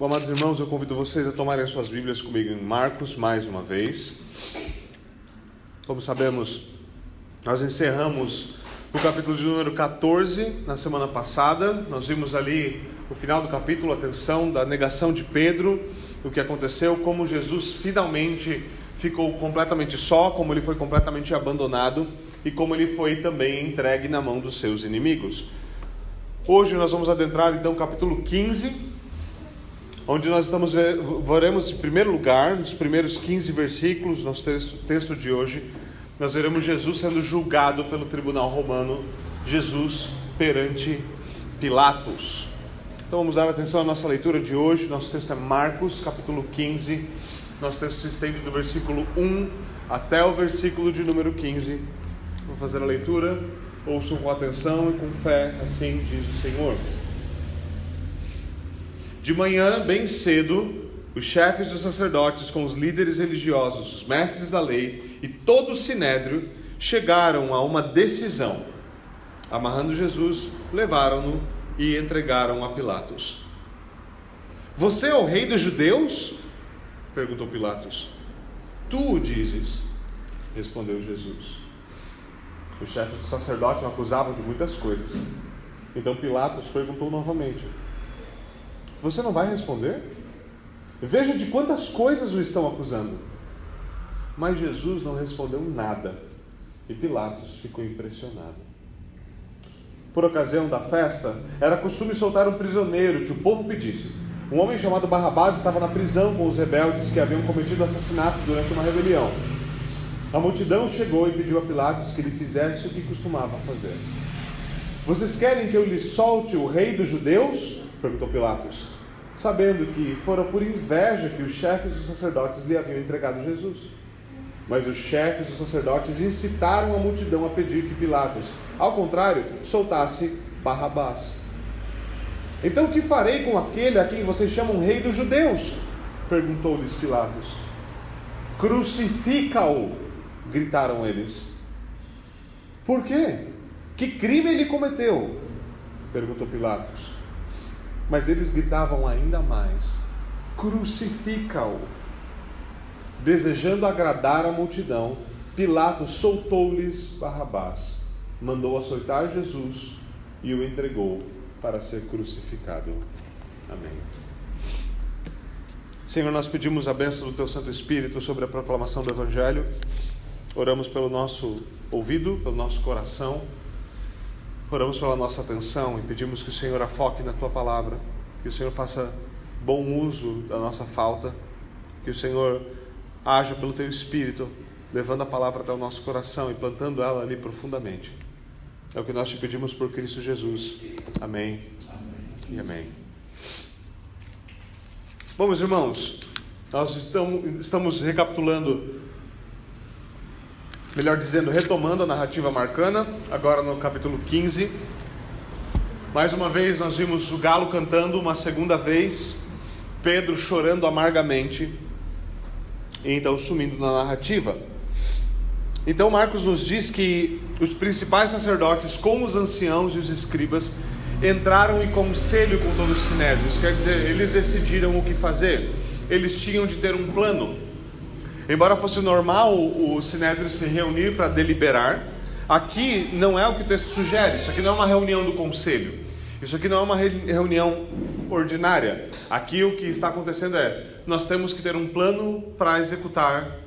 Bom, amados irmãos, eu convido vocês a tomarem as suas Bíblias comigo em Marcos mais uma vez. Como sabemos, nós encerramos o capítulo de número 14 na semana passada. Nós vimos ali o final do capítulo, a tensão da negação de Pedro, o que aconteceu, como Jesus finalmente ficou completamente só, como ele foi completamente abandonado e como ele foi também entregue na mão dos seus inimigos. Hoje nós vamos adentrar então o capítulo 15 onde nós estamos veremos em primeiro lugar, nos primeiros 15 versículos, nosso texto, texto de hoje, nós veremos Jesus sendo julgado pelo tribunal romano, Jesus perante Pilatos. Então vamos dar atenção à nossa leitura de hoje. Nosso texto é Marcos, capítulo 15. Nosso texto se estende do versículo 1 até o versículo de número 15. Vamos fazer a leitura. Ouçam com atenção e com fé, assim diz o Senhor. De manhã, bem cedo, os chefes dos sacerdotes, com os líderes religiosos, os mestres da lei e todo o sinédrio chegaram a uma decisão. Amarrando Jesus, levaram-no e entregaram a Pilatos. Você é o rei dos judeus? perguntou Pilatos. Tu o dizes, respondeu Jesus. Os chefes do sacerdote o acusavam de muitas coisas. Então Pilatos perguntou novamente: você não vai responder? Veja de quantas coisas o estão acusando. Mas Jesus não respondeu nada e Pilatos ficou impressionado. Por ocasião da festa, era costume soltar um prisioneiro que o povo pedisse. Um homem chamado Barrabás estava na prisão com os rebeldes que haviam cometido assassinato durante uma rebelião. A multidão chegou e pediu a Pilatos que lhe fizesse o que costumava fazer. Vocês querem que eu lhe solte o rei dos judeus? Perguntou Pilatos, sabendo que fora por inveja que os chefes dos sacerdotes lhe haviam entregado Jesus. Mas os chefes dos sacerdotes incitaram a multidão a pedir que Pilatos, ao contrário, soltasse Barrabás. Então que farei com aquele a quem vocês chamam rei dos judeus? perguntou-lhes Pilatos. Crucifica-o, gritaram eles. Por quê? Que crime ele cometeu? perguntou Pilatos. Mas eles gritavam ainda mais: Crucifica-o! Desejando agradar a multidão, Pilatos soltou-lhes Barrabás, mandou açoitar Jesus e o entregou para ser crucificado. Amém. Senhor, nós pedimos a bênção do Teu Santo Espírito sobre a proclamação do Evangelho. Oramos pelo nosso ouvido, pelo nosso coração Oramos pela nossa atenção e pedimos que o Senhor afoque na tua palavra, que o Senhor faça bom uso da nossa falta, que o Senhor haja pelo teu espírito, levando a palavra até o nosso coração e plantando ela ali profundamente. É o que nós te pedimos por Cristo Jesus. Amém, amém. e amém. Bom, meus irmãos, nós estamos, estamos recapitulando melhor dizendo, retomando a narrativa marcana, agora no capítulo 15. Mais uma vez nós vimos o galo cantando, uma segunda vez, Pedro chorando amargamente, e então sumindo na narrativa. Então Marcos nos diz que os principais sacerdotes, com os anciãos e os escribas, entraram em conselho com todos os sinédrios, quer dizer, eles decidiram o que fazer, eles tinham de ter um plano. Embora fosse normal o Sinédrio se reunir para deliberar, aqui não é o que o texto sugere. Isso aqui não é uma reunião do conselho. Isso aqui não é uma reunião ordinária. Aqui o que está acontecendo é: nós temos que ter um plano para executar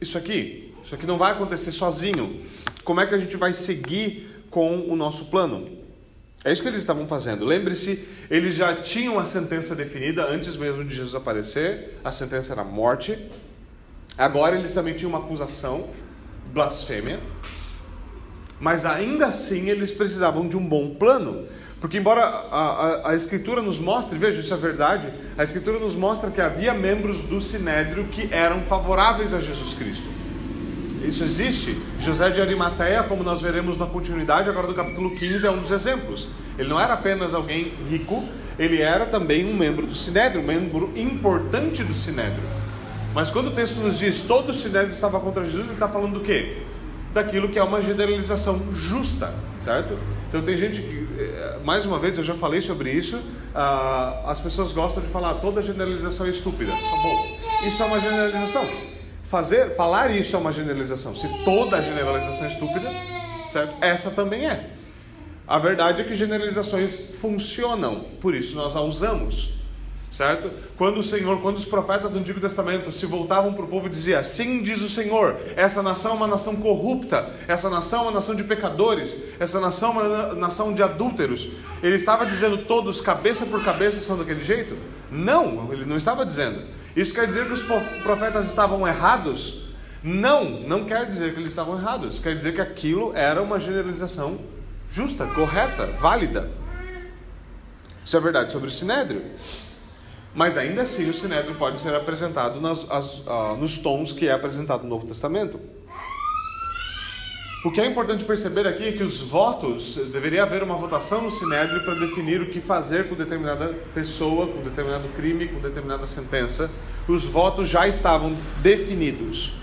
isso aqui. Isso aqui não vai acontecer sozinho. Como é que a gente vai seguir com o nosso plano? É isso que eles estavam fazendo. Lembre-se, eles já tinham a sentença definida antes mesmo de Jesus aparecer. A sentença era morte. Agora eles também tinham uma acusação, blasfêmia, mas ainda assim eles precisavam de um bom plano. Porque, embora a, a, a, Escritura nos mostre, veja, isso é verdade, a Escritura nos mostra que havia membros do Sinédrio que eram favoráveis a Jesus Cristo. Isso existe. José de Arimateia, como nós veremos na continuidade agora do capítulo 15, é um dos exemplos. Ele não era apenas alguém rico, ele era também um membro do Sinédrio, um membro importante do Sinédrio. Mas quando o texto nos diz todo o sinédrio estava contra Jesus, ele está falando do quê? Daquilo que é uma generalização justa, certo? Então tem gente que, eh, mais uma vez, eu já falei sobre isso, ah, as pessoas gostam de falar toda generalização é estúpida. Tá bom. Isso é uma generalização. Fazer, falar isso é uma generalização. Se toda generalização é estúpida, certo? Essa também é. A verdade é que generalizações funcionam, por isso nós a usamos certo? Quando o Senhor, quando os profetas do Antigo Testamento se voltavam para o povo e diziam: Assim diz o Senhor, essa nação é uma nação corrupta, essa nação é uma nação de pecadores, essa nação é uma nação de adúlteros. Ele estava dizendo todos, cabeça por cabeça, são daquele jeito? Não, ele não estava dizendo. Isso quer dizer que os profetas estavam errados? Não, não quer dizer que eles estavam errados. Quer dizer que aquilo era uma generalização justa, correta, válida. Isso é verdade sobre o Sinédrio. Mas ainda assim o Sinédrio pode ser apresentado nas, as, uh, nos tons que é apresentado no Novo Testamento. O que é importante perceber aqui é que os votos, deveria haver uma votação no Sinédrio para definir o que fazer com determinada pessoa, com determinado crime, com determinada sentença. Os votos já estavam definidos.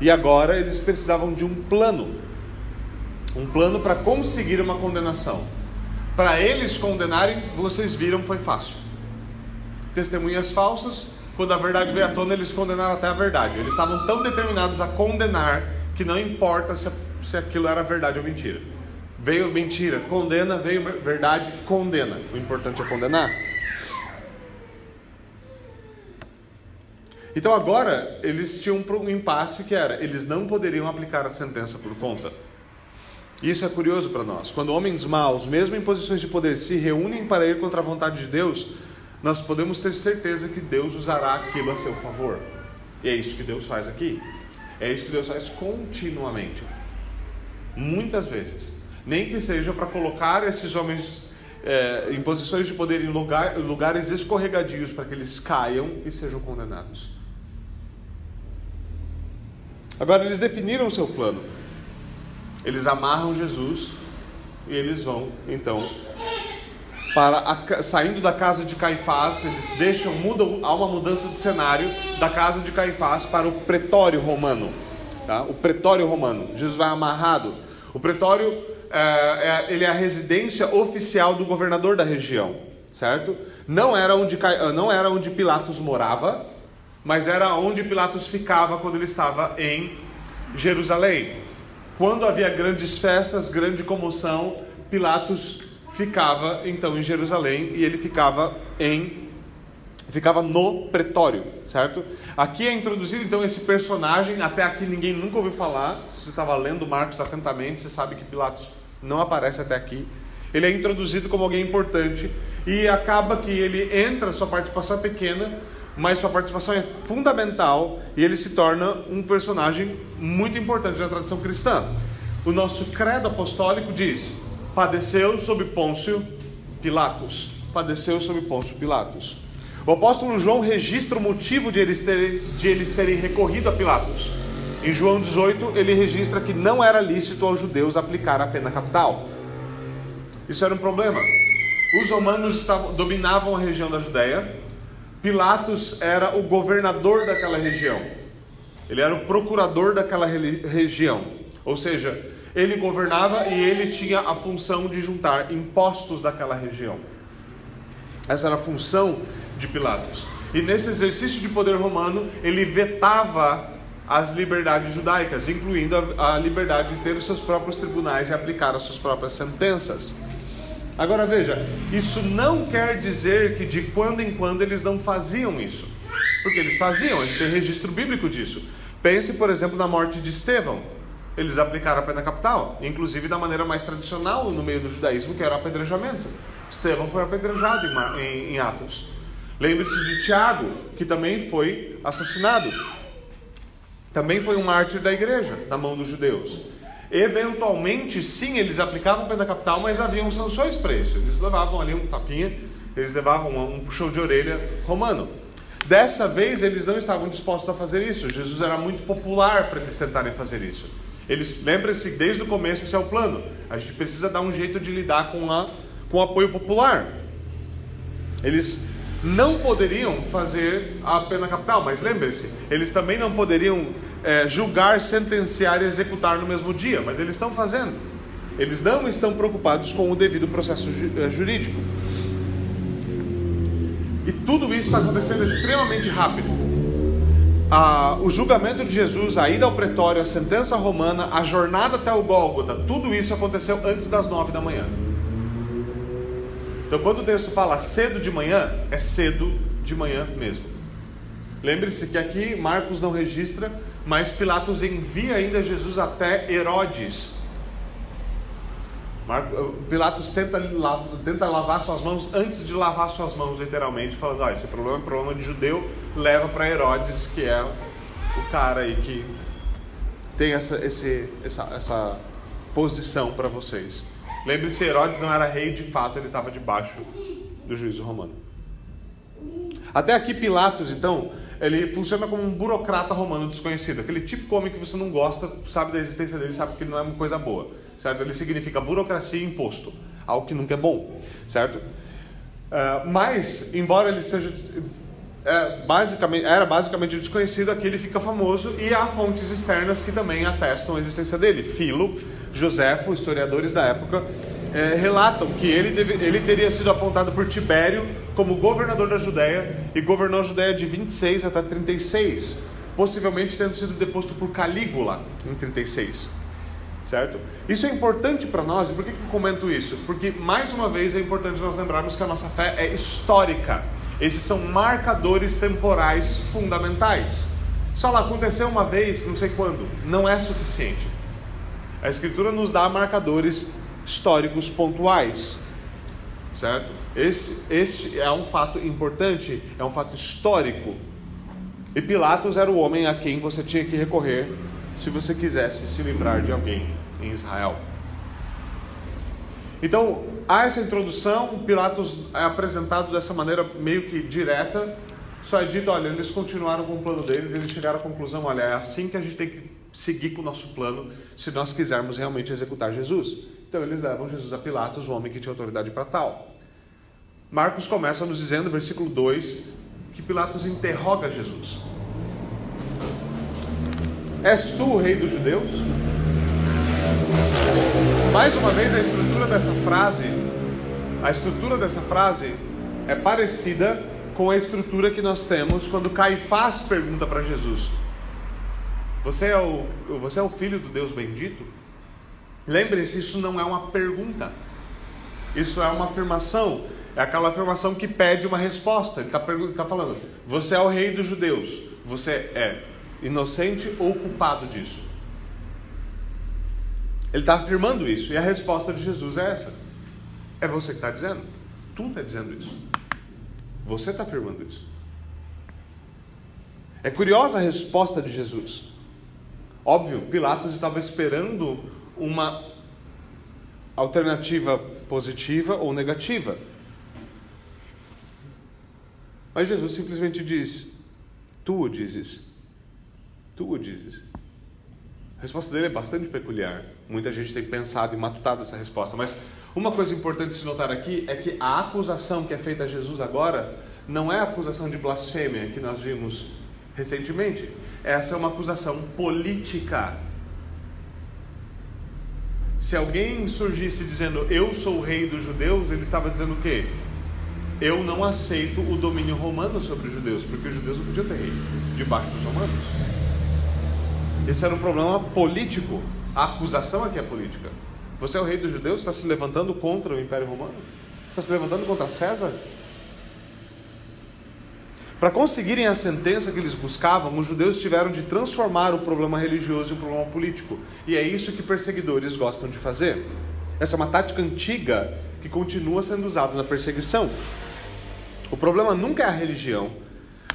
E agora eles precisavam de um plano. Um plano para conseguir uma condenação. Para eles condenarem, vocês viram, foi fácil testemunhas falsas, quando a verdade veio à tona, eles condenaram até a verdade. Eles estavam tão determinados a condenar que não importa se, se aquilo era verdade ou mentira. Veio mentira, condena, veio verdade, condena. O importante é condenar. Então agora eles tinham um impasse que era, eles não poderiam aplicar a sentença por conta. Isso é curioso para nós. Quando homens maus, mesmo em posições de poder, se reúnem para ir contra a vontade de Deus, nós podemos ter certeza que Deus usará aquilo a seu favor. E é isso que Deus faz aqui. É isso que Deus faz continuamente. Muitas vezes. Nem que seja para colocar esses homens é, em posições de poder em lugar, lugares escorregadios para que eles caiam e sejam condenados. Agora, eles definiram o seu plano. Eles amarram Jesus e eles vão, então, para a, saindo da casa de Caifás, eles deixam, mudam, há uma mudança de cenário da casa de Caifás para o pretório romano. Tá? O pretório romano. Jesus vai amarrado. O pretório é, é, ele é a residência oficial do governador da região, certo? Não era onde, não era onde Pilatos morava, mas era onde Pilatos ficava quando ele estava em Jerusalém. Quando havia grandes festas, grande comoção, Pilatos ficava então em Jerusalém e ele ficava em ficava no pretório, certo? Aqui é introduzido então esse personagem, até aqui ninguém nunca ouviu falar. Se você estava lendo Marcos atentamente, você sabe que Pilatos não aparece até aqui. Ele é introduzido como alguém importante e acaba que ele entra, sua participação é pequena, mas sua participação é fundamental e ele se torna um personagem muito importante na tradição cristã. O nosso credo apostólico diz: padeceu sob Pôncio Pilatos. Padeceu sob Pôncio Pilatos. O apóstolo João registra o motivo de eles, terem, de eles terem recorrido a Pilatos. Em João 18, ele registra que não era lícito aos judeus aplicar a pena capital. Isso era um problema. Os romanos estavam, dominavam a região da Judéia. Pilatos era o governador daquela região. Ele era o procurador daquela região. Ou seja, ele governava e ele tinha a função de juntar impostos daquela região. Essa era a função de Pilatos. E nesse exercício de poder romano, ele vetava as liberdades judaicas, incluindo a, a liberdade de ter os seus próprios tribunais e aplicar as suas próprias sentenças. Agora veja, isso não quer dizer que de quando em quando eles não faziam isso. Porque eles faziam, a gente tem registro bíblico disso. Pense, por exemplo, na morte de Estevão eles aplicaram a pena capital, inclusive da maneira mais tradicional no meio do judaísmo, que era o apedrejamento. Estevão foi apedrejado em, em, em Atos. Lembre-se de Tiago, que também foi assassinado. Também foi um mártir da igreja, na mão dos judeus. Eventualmente, sim, eles aplicavam pena capital, mas haviam sanções para isso. Eles levavam ali um tapinha, eles levavam um puxão de orelha romano. Dessa vez, eles não estavam dispostos a fazer isso. Jesus era muito popular para eles tentarem fazer isso. Eles lembrem-se desde o começo esse é o plano. A gente precisa dar um jeito de lidar com, a, com o apoio popular. Eles não poderiam fazer a pena capital, mas lembre-se, eles também não poderiam é, julgar, sentenciar e executar no mesmo dia, mas eles estão fazendo. Eles não estão preocupados com o devido processo é, jurídico. E tudo isso está acontecendo extremamente rápido. Ah, o julgamento de Jesus, a ida ao pretório, a sentença romana, a jornada até o Gólgota, tudo isso aconteceu antes das nove da manhã. Então, quando o texto fala cedo de manhã, é cedo de manhã mesmo. Lembre-se que aqui Marcos não registra, mas Pilatos envia ainda Jesus até Herodes, Pilatos tenta, tenta lavar suas mãos antes de lavar suas mãos, literalmente, falando: ah, esse problema é problema de judeu, leva para Herodes, que é o cara aí que tem essa, esse, essa, essa posição para vocês. Lembre-se, Herodes não era rei de fato, ele estava debaixo do juízo romano. Até aqui, Pilatos, então, ele funciona como um burocrata romano desconhecido, aquele tipo homem que você não gosta, sabe da existência dele, sabe que não é uma coisa boa certo? Ele significa burocracia e imposto, algo que nunca é bom, certo? Uh, mas, embora ele seja é, basicamente, era basicamente desconhecido, aqui ele fica famoso e há fontes externas que também atestam a existência dele. Filo, Joséfo, historiadores da época, é, relatam que ele, deve, ele teria sido apontado por Tibério como governador da Judéia e governou a Judéia de 26 até 36, possivelmente tendo sido deposto por Calígula em 36 certo? Isso é importante para nós, e por que, que eu comento isso? Porque, mais uma vez, é importante nós lembrarmos que a nossa fé é histórica. Esses são marcadores temporais fundamentais. Só lá aconteceu uma vez, não sei quando, não é suficiente. A Escritura nos dá marcadores históricos pontuais, certo? Este, este é um fato importante, é um fato histórico. E Pilatos era o homem a quem você tinha que recorrer se você quisesse se livrar de alguém em Israel. Então, há essa introdução, Pilatos é apresentado dessa maneira meio que direta, só é dito, olha, eles continuaram com o plano deles, eles chegaram à conclusão, olha, é assim que a gente tem que seguir com o nosso plano, se nós quisermos realmente executar Jesus. Então eles levam Jesus a Pilatos, o homem que tinha autoridade para tal. Marcos começa nos dizendo, versículo 2, que Pilatos interroga Jesus. És tu o rei dos judeus? Mais uma vez, a estrutura dessa frase, a estrutura dessa frase é parecida com a estrutura que nós temos quando Caifás pergunta para Jesus: você é, o, você é o filho do Deus bendito? Lembre-se, isso não é uma pergunta, isso é uma afirmação. É aquela afirmação que pede uma resposta. Ele está tá falando: Você é o rei dos judeus. Você é inocente ou culpado disso? Ele está afirmando isso, e a resposta de Jesus é essa: é você que está dizendo, tu está dizendo isso, você está afirmando isso. É curiosa a resposta de Jesus. Óbvio, Pilatos estava esperando uma alternativa positiva ou negativa. Mas Jesus simplesmente diz: Tu o dizes. Tu o dizes. A resposta dele é bastante peculiar. Muita gente tem pensado e matutado essa resposta, mas uma coisa importante se notar aqui é que a acusação que é feita a Jesus agora não é a acusação de blasfêmia que nós vimos recentemente. Essa é uma acusação política. Se alguém surgisse dizendo eu sou o rei dos judeus, ele estava dizendo o quê? Eu não aceito o domínio romano sobre os judeus, porque os judeus não podiam ter rei debaixo dos romanos. Esse era um problema político. A acusação aqui é política. Você é o rei dos judeus? Está se levantando contra o Império Romano? Está se levantando contra César? Para conseguirem a sentença que eles buscavam, os judeus tiveram de transformar o problema religioso em um problema político. E é isso que perseguidores gostam de fazer. Essa é uma tática antiga que continua sendo usada na perseguição. O problema nunca é a religião.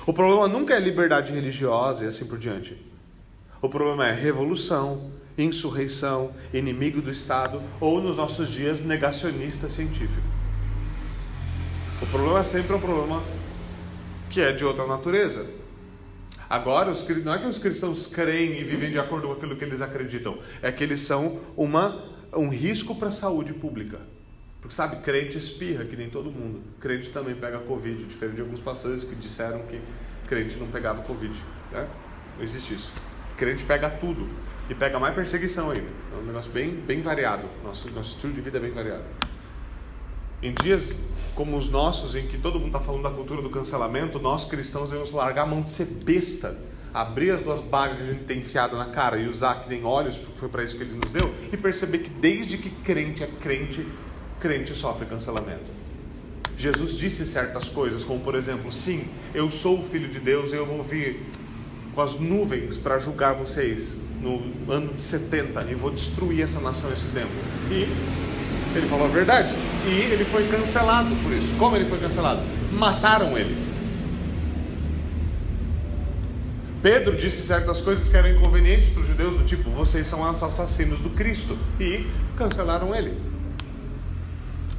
O problema nunca é a liberdade religiosa e assim por diante. O problema é revolução, insurreição, inimigo do Estado ou, nos nossos dias, negacionista científico. O problema é sempre um problema que é de outra natureza. Agora, os, não é que os cristãos creem e vivem de acordo com aquilo que eles acreditam, é que eles são uma, um risco para a saúde pública. Porque sabe, crente espirra, que nem todo mundo. Crente também pega Covid, diferente de alguns pastores que disseram que crente não pegava Covid. Né? Não existe isso crente pega tudo e pega mais perseguição ainda. É um negócio bem, bem variado. Nosso, nosso estilo de vida é bem variado. Em dias como os nossos, em que todo mundo está falando da cultura do cancelamento, nós cristãos devemos largar a mão de ser besta, abrir as duas bagas que a gente tem enfiado na cara e usar que nem olhos, porque foi para isso que ele nos deu, e perceber que desde que crente é crente, crente sofre cancelamento. Jesus disse certas coisas, como por exemplo, sim, eu sou o filho de Deus eu vou vir com as nuvens para julgar vocês no ano de 70 e vou destruir essa nação, esse tempo. E ele falou a verdade. E ele foi cancelado por isso. Como ele foi cancelado? Mataram ele. Pedro disse certas coisas que eram inconvenientes para os judeus, do tipo, vocês são os assassinos do Cristo. E cancelaram ele.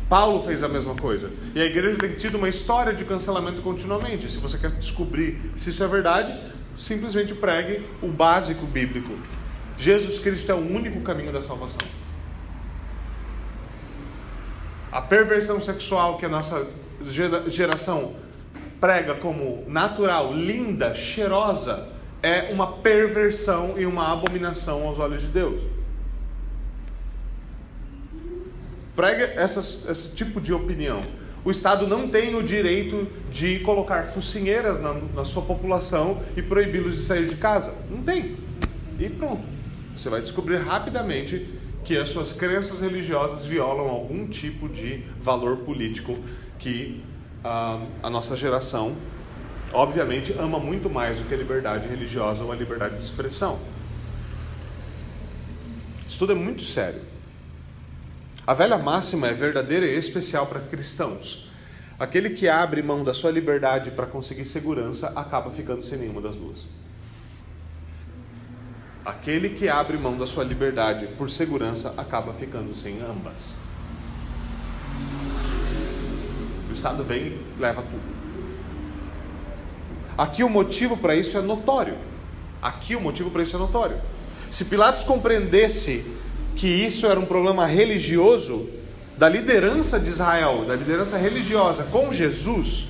Paulo fez a mesma coisa. E a igreja tem tido uma história de cancelamento continuamente. Se você quer descobrir se isso é verdade, simplesmente pregue o básico bíblico. Jesus Cristo é o único caminho da salvação. A perversão sexual que a nossa geração prega como natural, linda, cheirosa, é uma perversão e uma abominação aos olhos de Deus. Prega essas, esse tipo de opinião. O Estado não tem o direito de colocar focinheiras na, na sua população e proibi-los de sair de casa. Não tem. E pronto. Você vai descobrir rapidamente que as suas crenças religiosas violam algum tipo de valor político que uh, a nossa geração, obviamente, ama muito mais do que a liberdade religiosa ou a liberdade de expressão. Isso tudo é muito sério. A velha máxima é verdadeira e especial para cristãos. Aquele que abre mão da sua liberdade para conseguir segurança acaba ficando sem nenhuma das duas. Aquele que abre mão da sua liberdade por segurança acaba ficando sem ambas. O Estado vem e leva tudo. Aqui o motivo para isso é notório. Aqui o motivo para isso é notório. Se Pilatos compreendesse que isso era um problema religioso da liderança de Israel, da liderança religiosa com Jesus,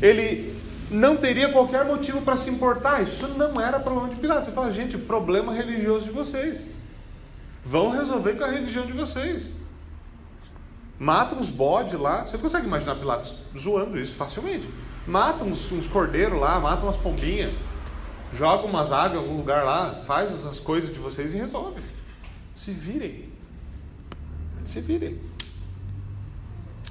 ele não teria qualquer motivo para se importar. Isso não era problema de Pilatos. Você fala, gente, problema religioso de vocês. Vão resolver com a religião de vocês. Mata uns bodes lá. Você consegue imaginar Pilatos zoando isso facilmente? Mata uns, uns cordeiros lá, mata umas pombinhas, joga umas águas em algum lugar lá, faz essas coisas de vocês e resolve. Se virem. Se virem.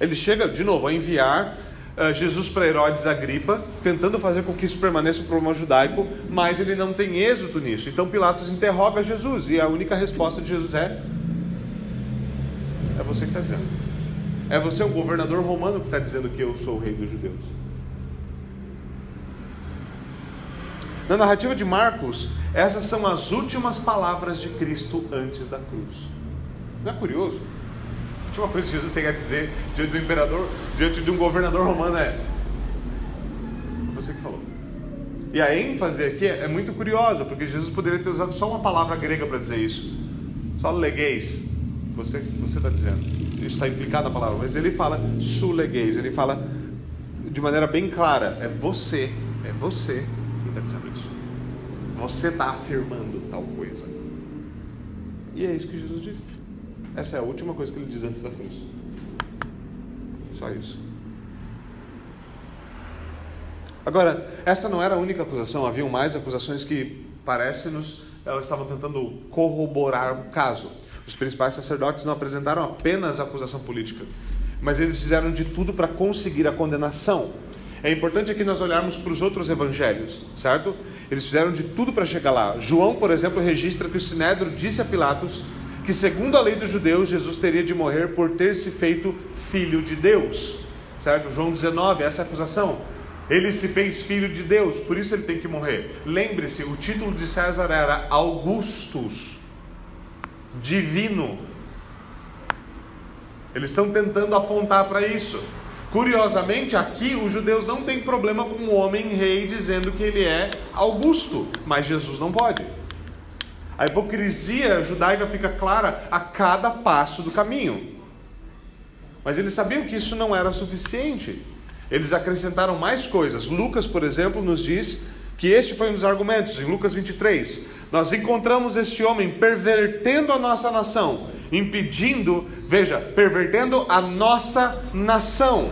Ele chega, de novo, a enviar uh, Jesus para Herodes Agripa, tentando fazer com que isso permaneça um problema judaico, mas ele não tem êxito nisso. Então Pilatos interroga Jesus e a única resposta de Jesus é: É você que está dizendo. É você, o governador romano, que está dizendo que eu sou o rei dos judeus. Na narrativa de Marcos, essas são as últimas palavras de Cristo antes da cruz. Não é curioso? A última coisa que Jesus tem a dizer diante do imperador, diante de um governador romano é: Você que falou. E a ênfase aqui é muito curiosa, porque Jesus poderia ter usado só uma palavra grega para dizer isso. Só legueis. Você está dizendo. Isso está implicado na palavra. Mas ele fala sulegueis. Ele fala de maneira bem clara: É você. É você quem está dizendo isso. Você está afirmando tal coisa. E é isso que Jesus disse. Essa é a última coisa que ele diz antes da cruz. Só isso. Agora, essa não era a única acusação, haviam mais acusações que, parece-nos, elas estavam tentando corroborar o caso. Os principais sacerdotes não apresentaram apenas acusação política, mas eles fizeram de tudo para conseguir a condenação. É importante aqui nós olharmos para os outros evangelhos, certo? Eles fizeram de tudo para chegar lá. João, por exemplo, registra que o Sinédrio disse a Pilatos que, segundo a lei dos judeus, Jesus teria de morrer por ter se feito filho de Deus. Certo? João 19, essa é acusação. Ele se fez filho de Deus, por isso ele tem que morrer. Lembre-se, o título de César era Augustus, divino. Eles estão tentando apontar para isso. Curiosamente, aqui os judeus não têm problema com o homem rei dizendo que ele é Augusto, mas Jesus não pode. A hipocrisia judaica fica clara a cada passo do caminho. Mas eles sabiam que isso não era suficiente. Eles acrescentaram mais coisas. Lucas, por exemplo, nos diz que este foi um dos argumentos, em Lucas 23. Nós encontramos este homem pervertendo a nossa nação impedindo, veja, pervertendo a nossa nação.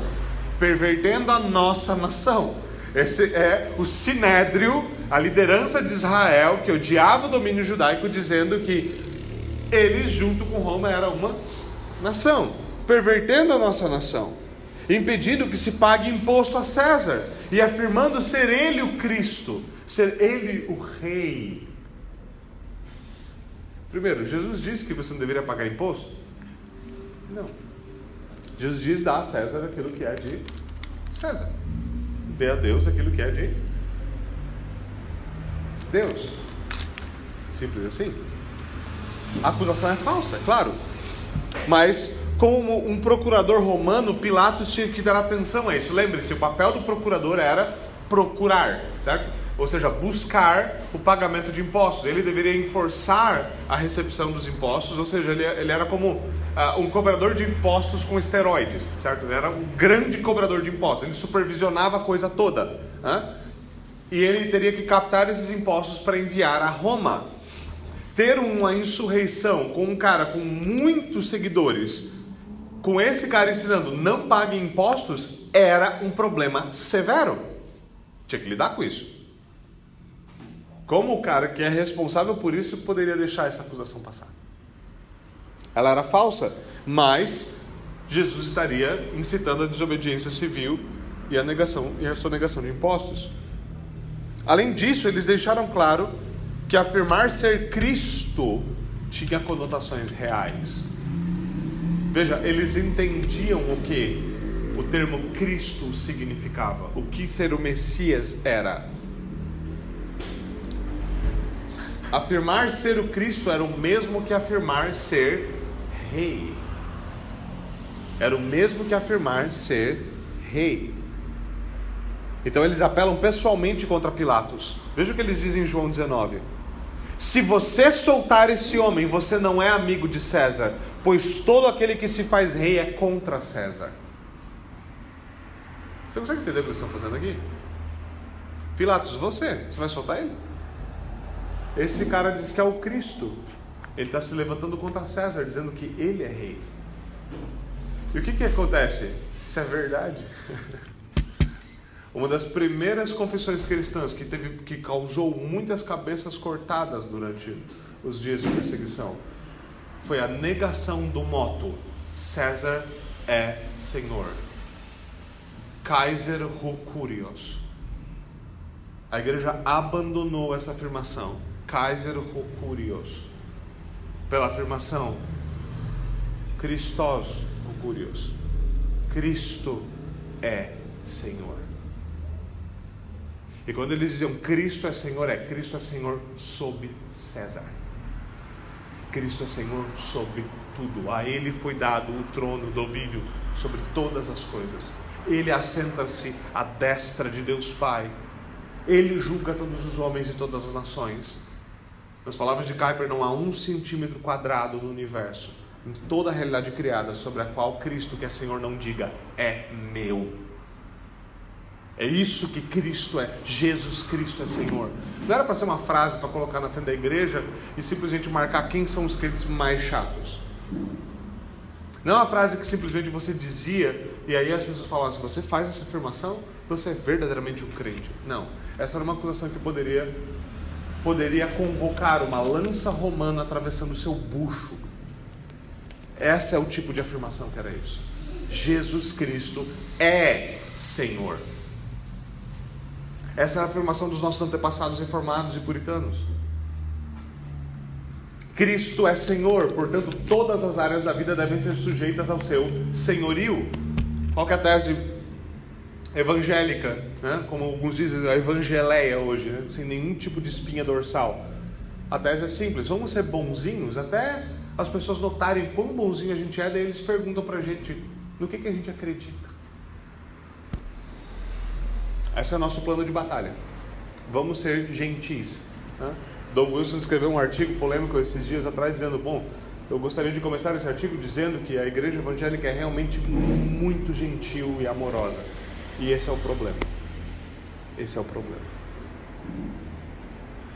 Pervertendo a nossa nação. Esse é o sinédrio, a liderança de Israel, que odiava o domínio judaico, dizendo que eles, junto com Roma, era uma nação, pervertendo a nossa nação, impedindo que se pague imposto a César e afirmando ser ele o Cristo, ser ele o rei. Primeiro, Jesus disse que você não deveria pagar imposto? Não. Jesus diz: dá a César aquilo que é de César, dê a Deus aquilo que é de Deus. Simples assim. A acusação é falsa, é claro. Mas, como um procurador romano, Pilatos tinha que dar atenção a isso. Lembre-se, o papel do procurador era procurar, certo? Ou seja, buscar o pagamento de impostos. Ele deveria enforçar a recepção dos impostos, ou seja, ele, ele era como uh, um cobrador de impostos com esteroides, certo? Ele era um grande cobrador de impostos, ele supervisionava a coisa toda. Né? E ele teria que captar esses impostos para enviar a Roma ter uma insurreição com um cara com muitos seguidores, com esse cara ensinando não pague impostos, era um problema severo. Tinha que lidar com isso. Como o cara que é responsável por isso poderia deixar essa acusação passar? Ela era falsa, mas Jesus estaria incitando a desobediência civil e a negação e a sonegação de impostos. Além disso, eles deixaram claro que afirmar ser Cristo tinha conotações reais. Veja, eles entendiam o que o termo Cristo significava, o que ser o Messias era. Afirmar ser o Cristo era o mesmo que afirmar ser rei. Era o mesmo que afirmar ser rei. Então eles apelam pessoalmente contra Pilatos. Veja o que eles dizem em João 19. Se você soltar esse homem, você não é amigo de César, pois todo aquele que se faz rei é contra César. Você consegue entender o que eles estão fazendo aqui? Pilatos, você, você vai soltar ele? Esse cara diz que é o Cristo. Ele está se levantando contra César, dizendo que ele é rei. E o que, que acontece? Isso é verdade. Uma das primeiras confissões cristãs que, teve, que causou muitas cabeças cortadas durante os dias de perseguição foi a negação do moto: César é Senhor. Kaiser Rocurios. A igreja abandonou essa afirmação, Kaiser Rocurios, pela afirmação Christos Rocurios. Cristo é Senhor. E quando eles diziam Cristo é Senhor, é Cristo é Senhor sob César. Cristo é Senhor sobre tudo. A Ele foi dado o trono, o domínio sobre todas as coisas. Ele assenta-se à destra de Deus Pai. Ele julga todos os homens e todas as nações. Nas palavras de Kuyper, não há um centímetro quadrado no universo, em toda a realidade criada, sobre a qual Cristo, que é Senhor, não diga é meu. É isso que Cristo é. Jesus Cristo é Senhor. Não era para ser uma frase para colocar na frente da igreja e simplesmente marcar quem são os crentes mais chatos. Não é uma frase que simplesmente você dizia e aí as pessoas falavam: se você faz essa afirmação, você é verdadeiramente um crente. Não. Essa era uma acusação que poderia poderia convocar uma lança romana atravessando seu bucho. Essa é o tipo de afirmação que era isso. Jesus Cristo é Senhor. Essa é a afirmação dos nossos antepassados reformados e puritanos. Cristo é Senhor, portanto, todas as áreas da vida devem ser sujeitas ao seu senhorio. Qual é a tese evangélica, né? como alguns dizem, a evangeleia hoje, né? sem nenhum tipo de espinha dorsal? A tese é simples: vamos ser bonzinhos até as pessoas notarem quão bonzinho a gente é, daí eles perguntam para a gente no que, que a gente acredita. Esse é o nosso plano de batalha. Vamos ser gentis. Né? Dom Wilson escreveu um artigo polêmico esses dias atrás dizendo: Bom, eu gostaria de começar esse artigo dizendo que a igreja evangélica é realmente muito gentil e amorosa. E esse é o problema. Esse é o problema.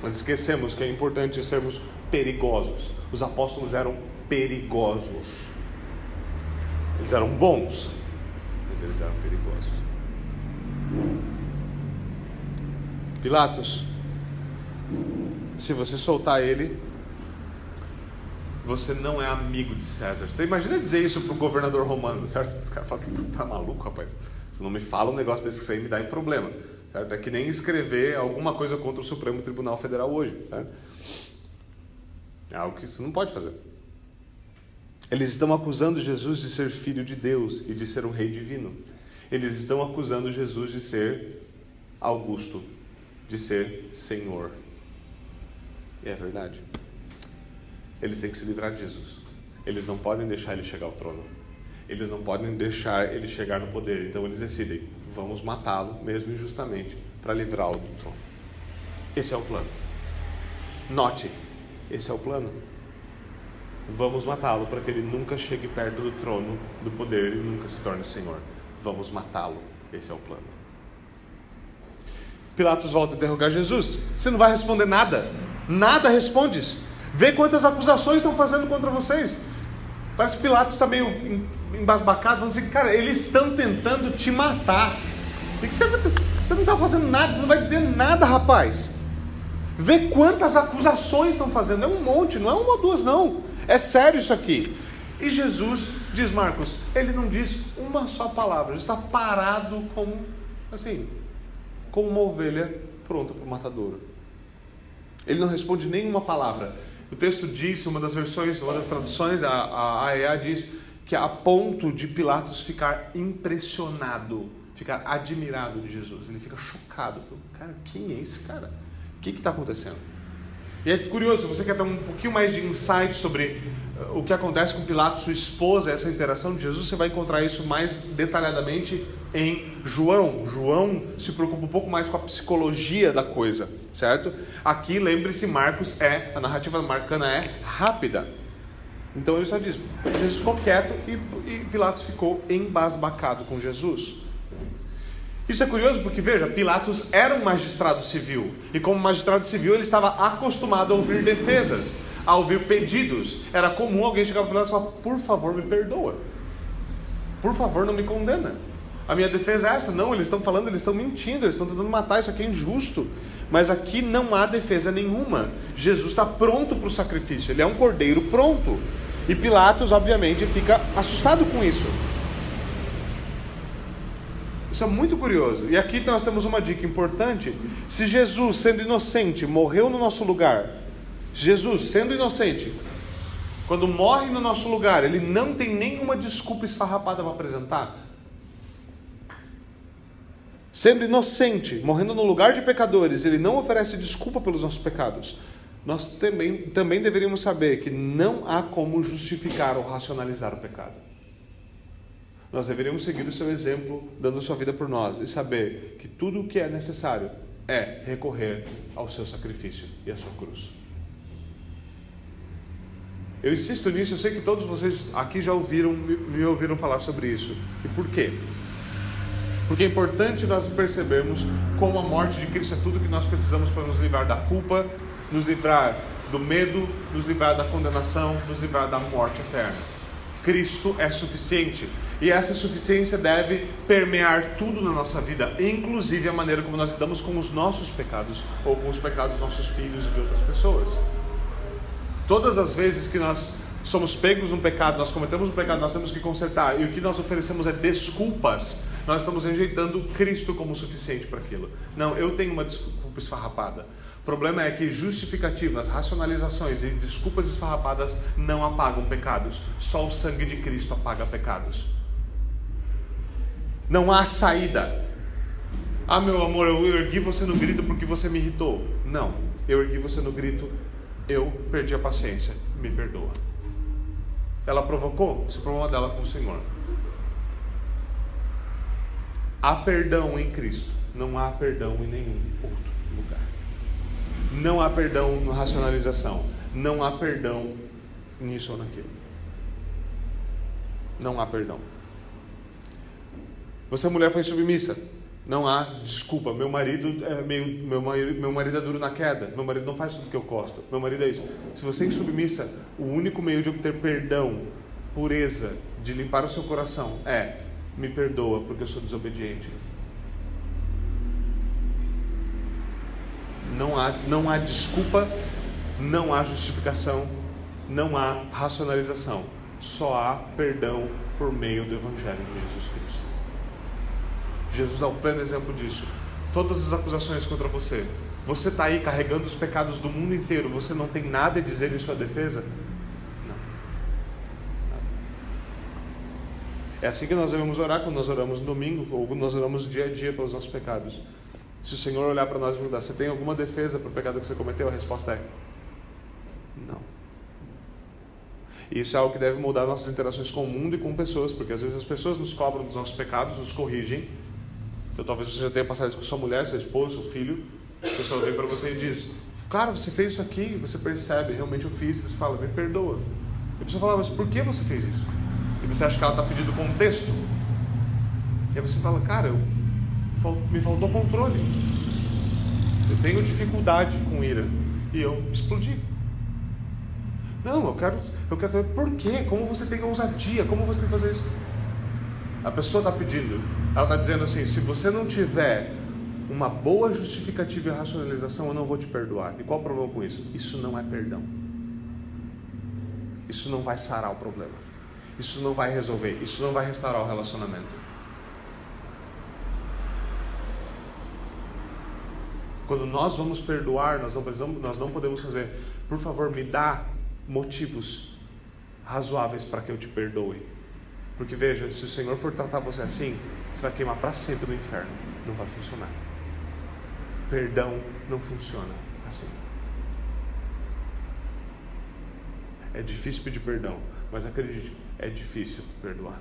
Mas esquecemos que é importante sermos perigosos. Os apóstolos eram perigosos. Eles eram bons, mas eles eram perigosos. Pilatos, se você soltar ele, você não é amigo de César. Você imagina dizer isso para o governador romano, certo? Os caras falam, tá maluco, rapaz? Não me fala um negócio desse que você aí me dá em problema, certo? É que nem escrever alguma coisa contra o Supremo Tribunal Federal hoje, certo? É algo que você não pode fazer. Eles estão acusando Jesus de ser filho de Deus e de ser um rei divino. Eles estão acusando Jesus de ser Augusto, de ser Senhor. E é verdade eles têm que se livrar de Jesus. Eles não podem deixar ele chegar ao trono. Eles não podem deixar ele chegar no poder. Então eles decidem: vamos matá-lo, mesmo injustamente, para livrá-lo do trono. Esse é o plano. Note, esse é o plano. Vamos matá-lo para que ele nunca chegue perto do trono do poder e nunca se torne Senhor. Vamos matá-lo. Esse é o plano. Pilatos volta a interrogar Jesus. Você não vai responder nada. Nada respondes. Vê quantas acusações estão fazendo contra vocês. Parece que Pilatos está meio embasbacado, falando assim, cara, eles estão tentando te matar. Você, você não está fazendo nada, você não vai dizer nada, rapaz. Vê quantas acusações estão fazendo. É um monte, não é uma ou duas, não. É sério isso aqui. E Jesus, diz Marcos, ele não diz uma só palavra, ele está parado como, assim, como uma ovelha pronta para o matadouro. Ele não responde nenhuma palavra. O texto diz, uma das versões, uma das traduções, a, AEA diz que a ponto de Pilatos ficar impressionado, ficar admirado de Jesus. Ele fica chocado. Cara, quem é esse cara? O que está acontecendo? E é curioso, você quer ter um pouquinho mais de insight sobre uh, o que acontece com Pilatos, sua esposa, essa interação de Jesus, você vai encontrar isso mais detalhadamente em João. João se preocupa um pouco mais com a psicologia da coisa, certo? Aqui, lembre-se, Marcos é, a narrativa marcana é rápida. Então ele só diz: Jesus ficou quieto e, e Pilatos ficou embasbacado com Jesus. Isso é curioso porque, veja, Pilatos era um magistrado civil, e como magistrado civil ele estava acostumado a ouvir defesas, a ouvir pedidos. Era comum alguém chegar para Pilatos e falar: Por favor, me perdoa. Por favor, não me condena. A minha defesa é essa. Não, eles estão falando, eles estão mentindo, eles estão tentando matar, isso aqui é injusto. Mas aqui não há defesa nenhuma. Jesus está pronto para o sacrifício, ele é um cordeiro pronto. E Pilatos, obviamente, fica assustado com isso. Isso é muito curioso. E aqui nós temos uma dica importante. Se Jesus, sendo inocente, morreu no nosso lugar, Jesus, sendo inocente, quando morre no nosso lugar, ele não tem nenhuma desculpa esfarrapada para apresentar sendo inocente, morrendo no lugar de pecadores, ele não oferece desculpa pelos nossos pecados, nós também, também deveríamos saber que não há como justificar ou racionalizar o pecado. Nós deveríamos seguir o seu exemplo, dando sua vida por nós, e saber que tudo o que é necessário é recorrer ao seu sacrifício e à sua cruz. Eu insisto nisso, eu sei que todos vocês aqui já ouviram, me ouviram falar sobre isso. E por quê? Porque é importante nós percebermos como a morte de Cristo é tudo que nós precisamos para nos livrar da culpa, nos livrar do medo, nos livrar da condenação, nos livrar da morte eterna. Cristo é suficiente. E essa suficiência deve permear tudo na nossa vida, inclusive a maneira como nós lidamos com os nossos pecados ou com os pecados dos nossos filhos e de outras pessoas. Todas as vezes que nós somos pegos num pecado, nós cometemos um pecado, nós temos que consertar, e o que nós oferecemos é desculpas nós estamos rejeitando Cristo como suficiente para aquilo. Não, eu tenho uma desculpa esfarrapada. O problema é que justificativas, racionalizações e desculpas esfarrapadas não apagam pecados. Só o sangue de Cristo apaga pecados. Não há saída. Ah, meu amor, eu ergui você no grito porque você me irritou. Não, eu ergui você no grito, eu perdi a paciência, me perdoa. Ela provocou? Esse problema dela com o Senhor. Há perdão em Cristo, não há perdão em nenhum outro lugar. Não há perdão na racionalização, não há perdão nisso ou naquilo. Não há perdão. Você, mulher, foi submissa. Não há desculpa. Meu marido é meio, meu marido, meu marido é duro na queda. Meu marido não faz tudo que eu gosto. Meu marido é isso. Se você é insubmissa, o único meio de obter perdão, pureza, de limpar o seu coração é me perdoa porque eu sou desobediente. Não há, não há desculpa, não há justificação, não há racionalização. Só há perdão por meio do Evangelho de Jesus Cristo. Jesus dá o pleno exemplo disso. Todas as acusações contra você. Você está aí carregando os pecados do mundo inteiro, você não tem nada a dizer em sua defesa? Não. É assim que nós devemos orar quando nós oramos no domingo, ou quando nós oramos dia a dia pelos nossos pecados. Se o Senhor olhar para nós e perguntar, você tem alguma defesa para o pecado que você cometeu? A resposta é: não. E isso é algo que deve mudar nossas interações com o mundo e com pessoas, porque às vezes as pessoas nos cobram dos nossos pecados, nos corrigem. Então talvez você já tenha passado isso com sua mulher, seu esposo, seu filho. A pessoa vem para você e diz: Cara, você fez isso aqui, você percebe, realmente eu fiz. Você fala: Me perdoa. E a pessoa fala: Mas por que você fez isso? Você acha que ela está pedindo contexto. E aí você fala: Cara, eu me faltou controle. Eu tenho dificuldade com ira. E eu explodi. Não, eu quero, eu quero saber por quê, como você tem ousadia, como você tem que fazer isso. A pessoa está pedindo, ela está dizendo assim: se você não tiver uma boa justificativa e racionalização, eu não vou te perdoar. E qual o problema com isso? Isso não é perdão. Isso não vai sarar o problema. Isso não vai resolver. Isso não vai restaurar o relacionamento. Quando nós vamos perdoar, nós não, precisamos, nós não podemos fazer, por favor, me dá motivos razoáveis para que eu te perdoe. Porque veja, se o Senhor for tratar você assim, você vai queimar para sempre no inferno. Não vai funcionar. Perdão não funciona assim. É difícil pedir perdão, mas acredite, é difícil perdoar.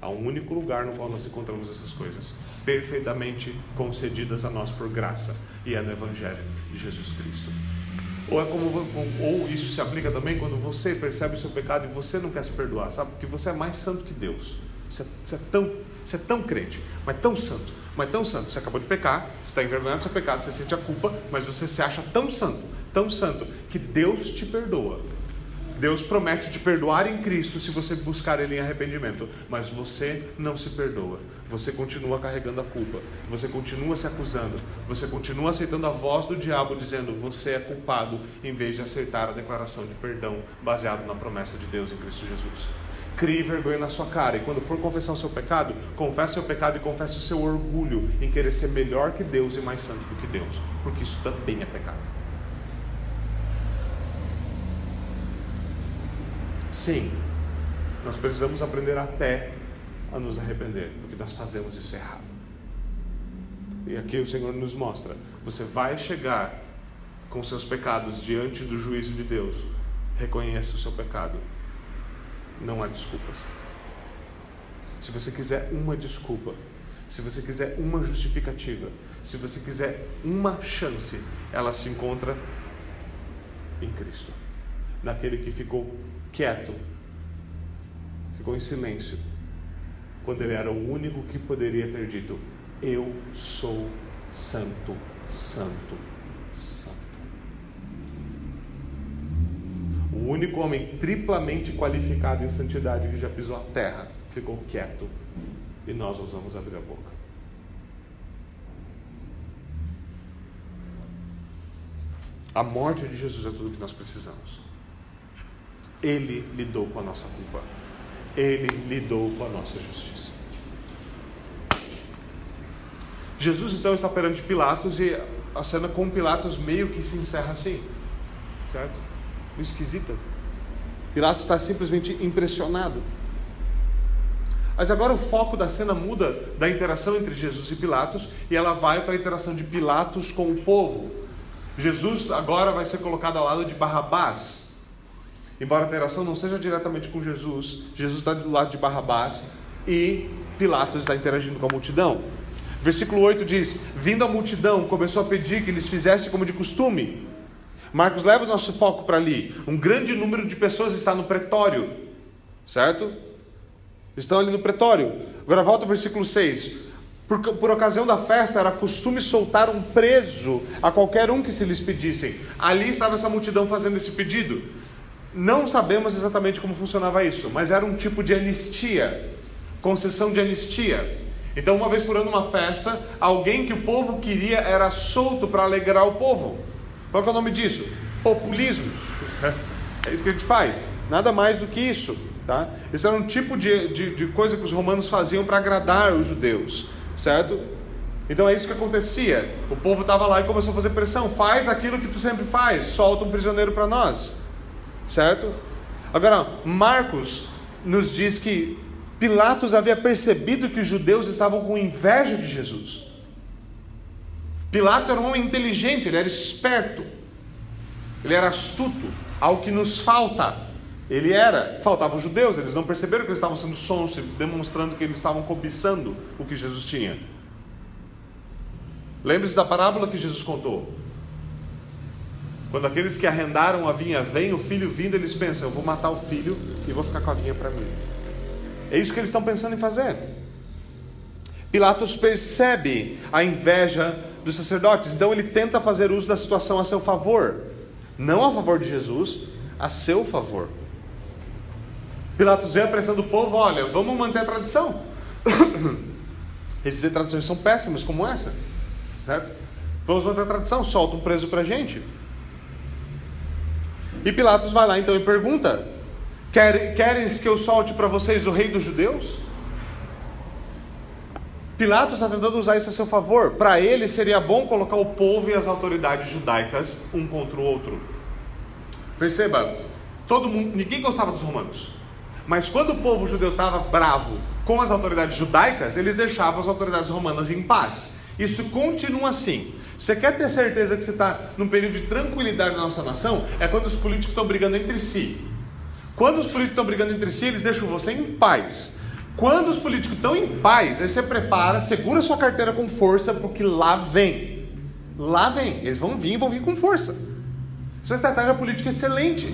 Há um único lugar no qual nós encontramos essas coisas, perfeitamente concedidas a nós por graça, e é no Evangelho de Jesus Cristo. Ou, é como, ou isso se aplica também quando você percebe o seu pecado e você não quer se perdoar, sabe? Porque você é mais santo que Deus. Você é, você é tão, você é tão crente, mas tão santo, mas tão santo. Você acabou de pecar, você está envergonhado do seu pecado, você sente a culpa, mas você se acha tão santo, tão santo, que Deus te perdoa. Deus promete te perdoar em Cristo se você buscar Ele em arrependimento, mas você não se perdoa. Você continua carregando a culpa, você continua se acusando, você continua aceitando a voz do diabo dizendo você é culpado, em vez de aceitar a declaração de perdão baseado na promessa de Deus em Cristo Jesus. Crie vergonha na sua cara e quando for confessar o seu pecado, confesse o seu pecado e confesse o seu orgulho em querer ser melhor que Deus e mais santo do que Deus, porque isso também é pecado. Sim, nós precisamos aprender até a nos arrepender, porque nós fazemos isso errado. E aqui o Senhor nos mostra: você vai chegar com seus pecados diante do juízo de Deus, reconheça o seu pecado, não há desculpas. Se você quiser uma desculpa, se você quiser uma justificativa, se você quiser uma chance, ela se encontra em Cristo, naquele que ficou quieto, ficou em silêncio, quando ele era o único que poderia ter dito: Eu sou santo, santo, santo. O único homem triplamente qualificado em santidade que já pisou a terra ficou quieto e nós ousamos abrir a boca. A morte de Jesus é tudo o que nós precisamos. Ele lidou com a nossa culpa. Ele lidou com a nossa justiça. Jesus então está perante Pilatos e a cena com Pilatos meio que se encerra assim, certo? Esquisita. Pilatos está simplesmente impressionado. Mas agora o foco da cena muda da interação entre Jesus e Pilatos e ela vai para a interação de Pilatos com o povo. Jesus agora vai ser colocado ao lado de Barrabás, Embora a interação não seja diretamente com Jesus, Jesus está do lado de Barrabás e Pilatos está interagindo com a multidão. Versículo 8 diz: Vindo a multidão, começou a pedir que lhes fizesse como de costume. Marcos leva o nosso foco para ali. Um grande número de pessoas está no pretório, certo? Estão ali no pretório. Agora volta ao versículo 6. Por, por ocasião da festa, era costume soltar um preso a qualquer um que se lhes pedissem. Ali estava essa multidão fazendo esse pedido. Não sabemos exatamente como funcionava isso, mas era um tipo de anistia, concessão de anistia. Então, uma vez por ano, uma festa, alguém que o povo queria era solto para alegrar o povo. Qual é o nome disso? Populismo. É isso que a gente faz. Nada mais do que isso. Tá? Esse era um tipo de, de, de coisa que os romanos faziam para agradar os judeus certo? Então é isso que acontecia. O povo estava lá e começou a fazer pressão. Faz aquilo que tu sempre faz, solta um prisioneiro para nós, certo? Agora, Marcos nos diz que Pilatos havia percebido que os judeus estavam com inveja de Jesus. Pilatos era um homem inteligente, ele era esperto, ele era astuto, ao que nos falta. Ele era, faltavam os judeus, eles não perceberam que eles estavam sendo sonsos, demonstrando que eles estavam cobiçando o que Jesus tinha. Lembre-se da parábola que Jesus contou. Quando aqueles que arrendaram a vinha vêm, o filho vindo, eles pensam: eu vou matar o filho e vou ficar com a vinha para mim. É isso que eles estão pensando em fazer. Pilatos percebe a inveja dos sacerdotes, então ele tenta fazer uso da situação a seu favor, não a favor de Jesus, a seu favor. Pilatos vê a pressão do povo, olha, vamos manter a tradição. Essas tradições são péssimas, como essa, certo? Vamos manter a tradição, solta um preso para gente. E Pilatos vai lá então e pergunta: Querem que eu solte para vocês o rei dos judeus? Pilatos está tentando usar isso a seu favor. Para ele seria bom colocar o povo e as autoridades judaicas um contra o outro. Perceba, todo mundo, ninguém gostava dos romanos. Mas quando o povo judeu estava bravo com as autoridades judaicas, eles deixavam as autoridades romanas em paz. Isso continua assim. Você quer ter certeza que você está num período de tranquilidade na nossa nação? É quando os políticos estão brigando entre si. Quando os políticos estão brigando entre si, eles deixam você em paz. Quando os políticos estão em paz, aí você prepara, segura sua carteira com força, porque lá vem. Lá vem. Eles vão vir, vão vir com força. Isso é estratégia política excelente.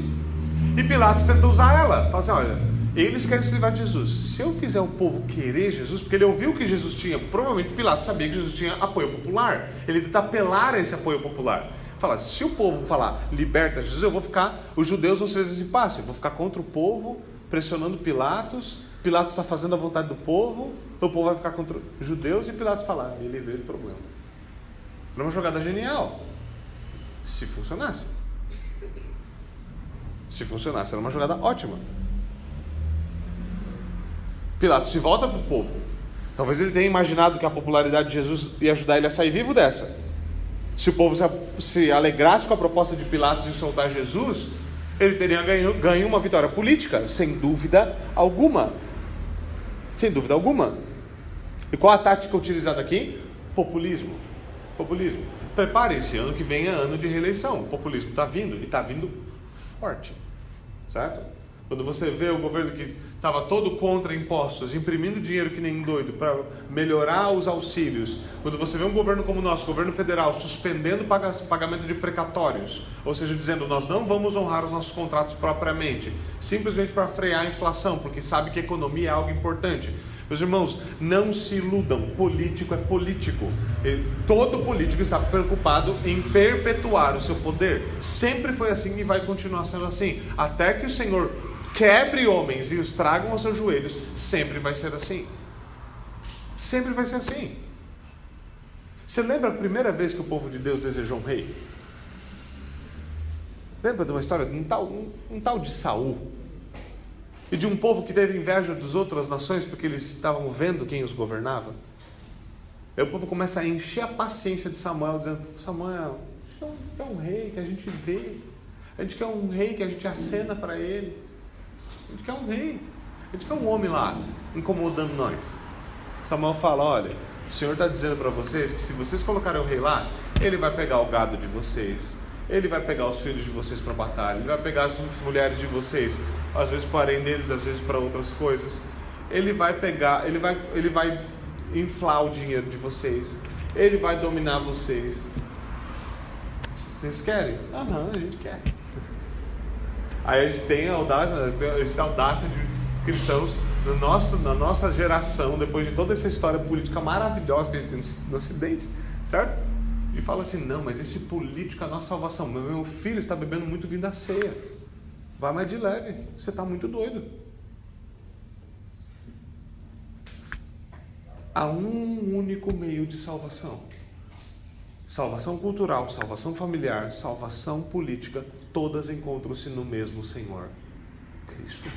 E Pilatos tenta usar ela. Fala assim: olha, eles querem se livrar de Jesus. Se eu fizer o povo querer Jesus, porque ele ouviu que Jesus tinha, provavelmente Pilatos sabia que Jesus tinha apoio popular. Ele tenta apelar a esse apoio popular. Fala, se o povo falar liberta Jesus, eu vou ficar, os judeus vão ser esse passe, eu vou ficar contra o povo, pressionando Pilatos. Pilatos está fazendo a vontade do povo, o povo vai ficar contra os judeus e Pilatos falar, me livrei do problema. Era uma jogada genial. Se funcionasse. Se funcionasse, era uma jogada ótima. Pilatos se volta para o povo. Talvez ele tenha imaginado que a popularidade de Jesus ia ajudar ele a sair vivo dessa. Se o povo se alegrasse com a proposta de Pilatos em soltar Jesus, ele teria ganho, ganho uma vitória política, sem dúvida alguma. Sem dúvida alguma. E qual a tática utilizada aqui? Populismo. Populismo. Prepare-se, ano que vem é ano de reeleição. O populismo está vindo e está vindo forte. Certo? Quando você vê o governo que estava todo contra impostos, imprimindo dinheiro que nem doido para melhorar os auxílios. Quando você vê um governo como o nosso, governo federal, suspendendo pagamento de precatórios, ou seja, dizendo nós não vamos honrar os nossos contratos propriamente, simplesmente para frear a inflação, porque sabe que economia é algo importante. Meus irmãos, não se iludam, político é político. Todo político está preocupado em perpetuar o seu poder. Sempre foi assim e vai continuar sendo assim, até que o Senhor quebre homens e os tragam aos seus joelhos, sempre vai ser assim. Sempre vai ser assim. Você lembra a primeira vez que o povo de Deus desejou um rei? Lembra de uma história de um tal, um, um tal de Saul? E de um povo que teve inveja das outras nações porque eles estavam vendo quem os governava? Aí o povo começa a encher a paciência de Samuel, dizendo: Samuel, a gente quer um rei que a gente vê, a gente quer um rei que a gente acena para ele. A gente quer um rei. A gente quer um homem lá incomodando nós. Samuel fala: olha, o Senhor está dizendo para vocês que se vocês colocarem o rei lá, ele vai pegar o gado de vocês, ele vai pegar os filhos de vocês para batalha, ele vai pegar as mulheres de vocês, às vezes para deles, às vezes para outras coisas. Ele vai pegar, ele vai, ele vai inflar o dinheiro de vocês, ele vai dominar vocês. Vocês querem? Aham, a gente quer. Aí a gente tem a audácia, existe a audácia de cristãos na nossa, na nossa geração, depois de toda essa história política maravilhosa que a gente tem no Ocidente, certo? E fala assim: não, mas esse político é a nossa salvação. Meu filho está bebendo muito vinho da ceia. Vai mais de leve, você está muito doido. Há um único meio de salvação: salvação cultural, salvação familiar, salvação política, todas encontram-se no mesmo Senhor, Cristo.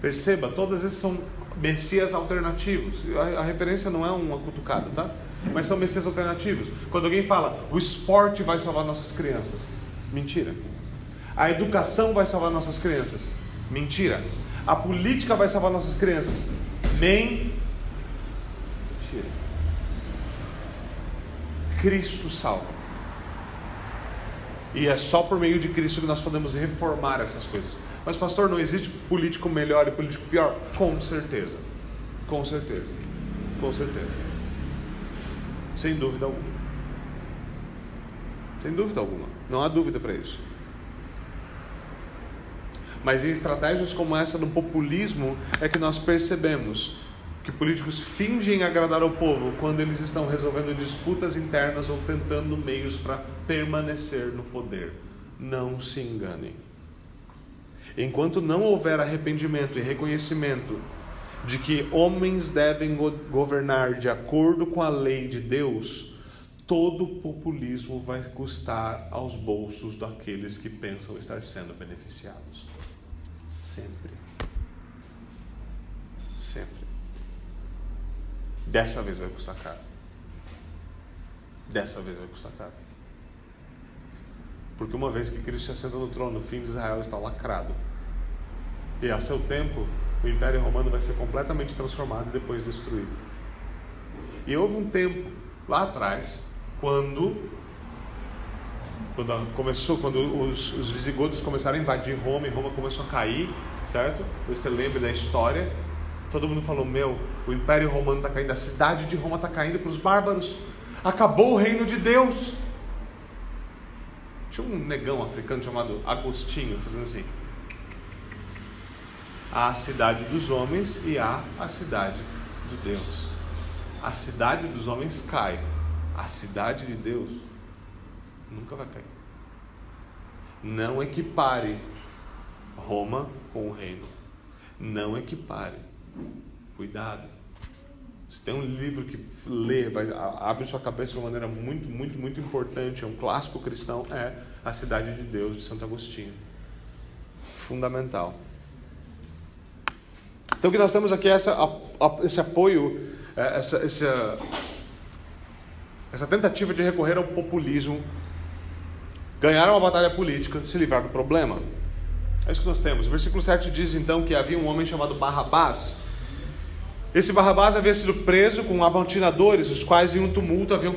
Perceba, todas essas são messias alternativos. A, a referência não é uma cutucada, tá? Mas são messias alternativos. Quando alguém fala, o esporte vai salvar nossas crianças. Mentira. A educação vai salvar nossas crianças. Mentira. A política vai salvar nossas crianças. Mentira. Cristo salva. E é só por meio de Cristo que nós podemos reformar essas coisas. Mas, pastor, não existe político melhor e político pior? Com certeza. Com certeza. Com certeza. Sem dúvida alguma. Sem dúvida alguma. Não há dúvida para isso. Mas em estratégias como essa do populismo é que nós percebemos que políticos fingem agradar ao povo quando eles estão resolvendo disputas internas ou tentando meios para permanecer no poder. Não se enganem. Enquanto não houver arrependimento e reconhecimento de que homens devem governar de acordo com a lei de Deus, todo populismo vai custar aos bolsos daqueles que pensam estar sendo beneficiados. Sempre. Sempre. Dessa vez vai custar caro. Dessa vez vai custar caro. Porque uma vez que Cristo se assenta no trono, o fim de Israel está lacrado. E a seu tempo, o Império Romano vai ser completamente transformado e depois destruído. E houve um tempo lá atrás, quando, quando começou, quando os, os visigodos começaram a invadir Roma e Roma começou a cair, certo? Você lembra da história? Todo mundo falou: Meu, o Império Romano está caindo, a cidade de Roma está caindo para os bárbaros. Acabou o reino de Deus. Tinha um negão africano chamado Agostinho fazendo assim. Há a cidade dos homens e há a cidade de Deus. A cidade dos homens cai, a cidade de Deus nunca vai cair. Não equipare Roma com o reino. Não equipare. Cuidado. Se tem um livro que lê, vai, abre sua cabeça de uma maneira muito, muito, muito importante, é um clássico cristão, é A Cidade de Deus, de Santo Agostinho. Fundamental. Então, o que nós temos aqui é essa, esse apoio, é, essa, essa, essa tentativa de recorrer ao populismo, ganhar uma batalha política, se livrar do problema. É isso que nós temos. O versículo 7 diz então que havia um homem chamado Barrabás esse Barrabás havia sido preso com amontinadores, os quais em um tumulto haviam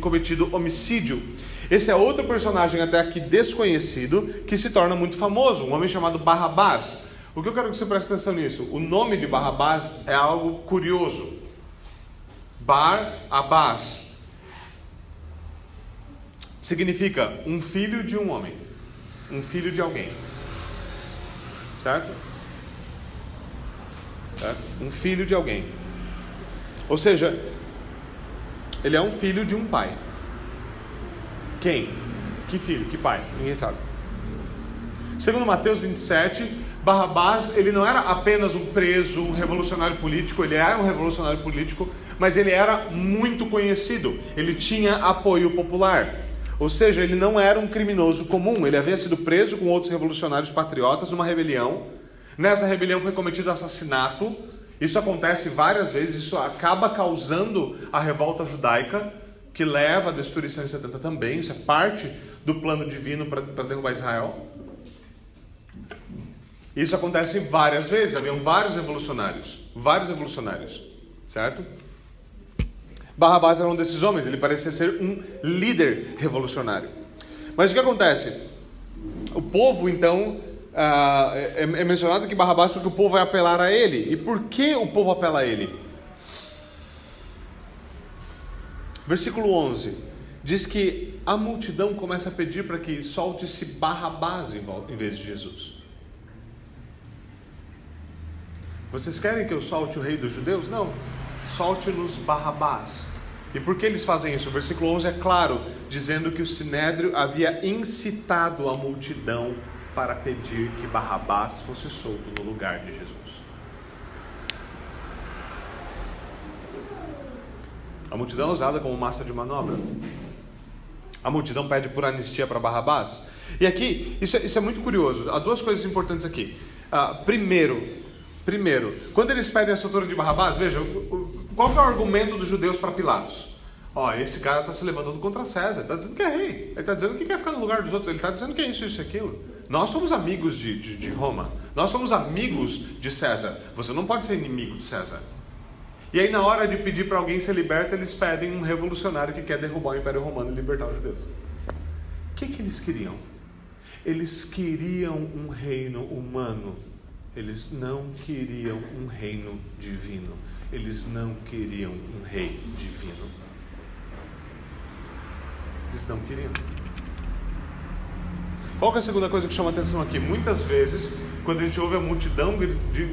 cometido homicídio. Esse é outro personagem até aqui desconhecido que se torna muito famoso, um homem chamado Barrabás. O que eu quero que você preste atenção nisso? O nome de Barrabás é algo curioso. Bar-Abás significa um filho de um homem, um filho de alguém. Certo? Certo? Um filho de alguém. Ou seja, ele é um filho de um pai. Quem? Que filho? Que pai? Ninguém sabe. Segundo Mateus 27, Barrabás, ele não era apenas um preso, um revolucionário político, ele era um revolucionário político, mas ele era muito conhecido. Ele tinha apoio popular. Ou seja, ele não era um criminoso comum, ele havia sido preso com outros revolucionários patriotas numa rebelião Nessa rebelião foi cometido assassinato. Isso acontece várias vezes, isso acaba causando a revolta judaica, que leva à destruição em 70 também. Isso é parte do plano divino para derrubar Israel. Isso acontece várias vezes, haviam vários revolucionários, vários revolucionários, certo? Barrabás era um desses homens, ele parecia ser um líder revolucionário. Mas o que acontece? O povo então ah, é, é, mencionado que Barrabás porque o povo vai apelar a ele. E por que o povo apela a ele? Versículo 11 diz que a multidão começa a pedir para que solte-se Barrabás em vez de Jesus. Vocês querem que eu solte o rei dos judeus? Não. Solte-nos Barrabás. E por que eles fazem isso? O versículo 11 é claro, dizendo que o sinédrio havia incitado a multidão para pedir que Barrabás fosse solto no lugar de Jesus. A multidão é usada como massa de manobra. A multidão pede por anistia para Barrabás. E aqui, isso é, isso é, muito curioso. Há duas coisas importantes aqui. Uh, primeiro, primeiro, quando eles pedem a soltura de Barrabás, veja, qual é o argumento dos judeus para Pilatos? Ó, esse cara está se levantando contra César, está dizendo que é rei, ele está dizendo que quer ficar no lugar dos outros, ele está dizendo que é isso, isso e aquilo. Nós somos amigos de, de, de Roma, nós somos amigos de César, você não pode ser inimigo de César. E aí, na hora de pedir para alguém ser liberto, eles pedem um revolucionário que quer derrubar o Império Romano e libertar os judeus. O que, que eles queriam? Eles queriam um reino humano, eles não queriam um reino divino, eles não queriam um rei divino. Eles não queriam. Qual é a segunda coisa que chama atenção aqui? Muitas vezes, quando a gente ouve a multidão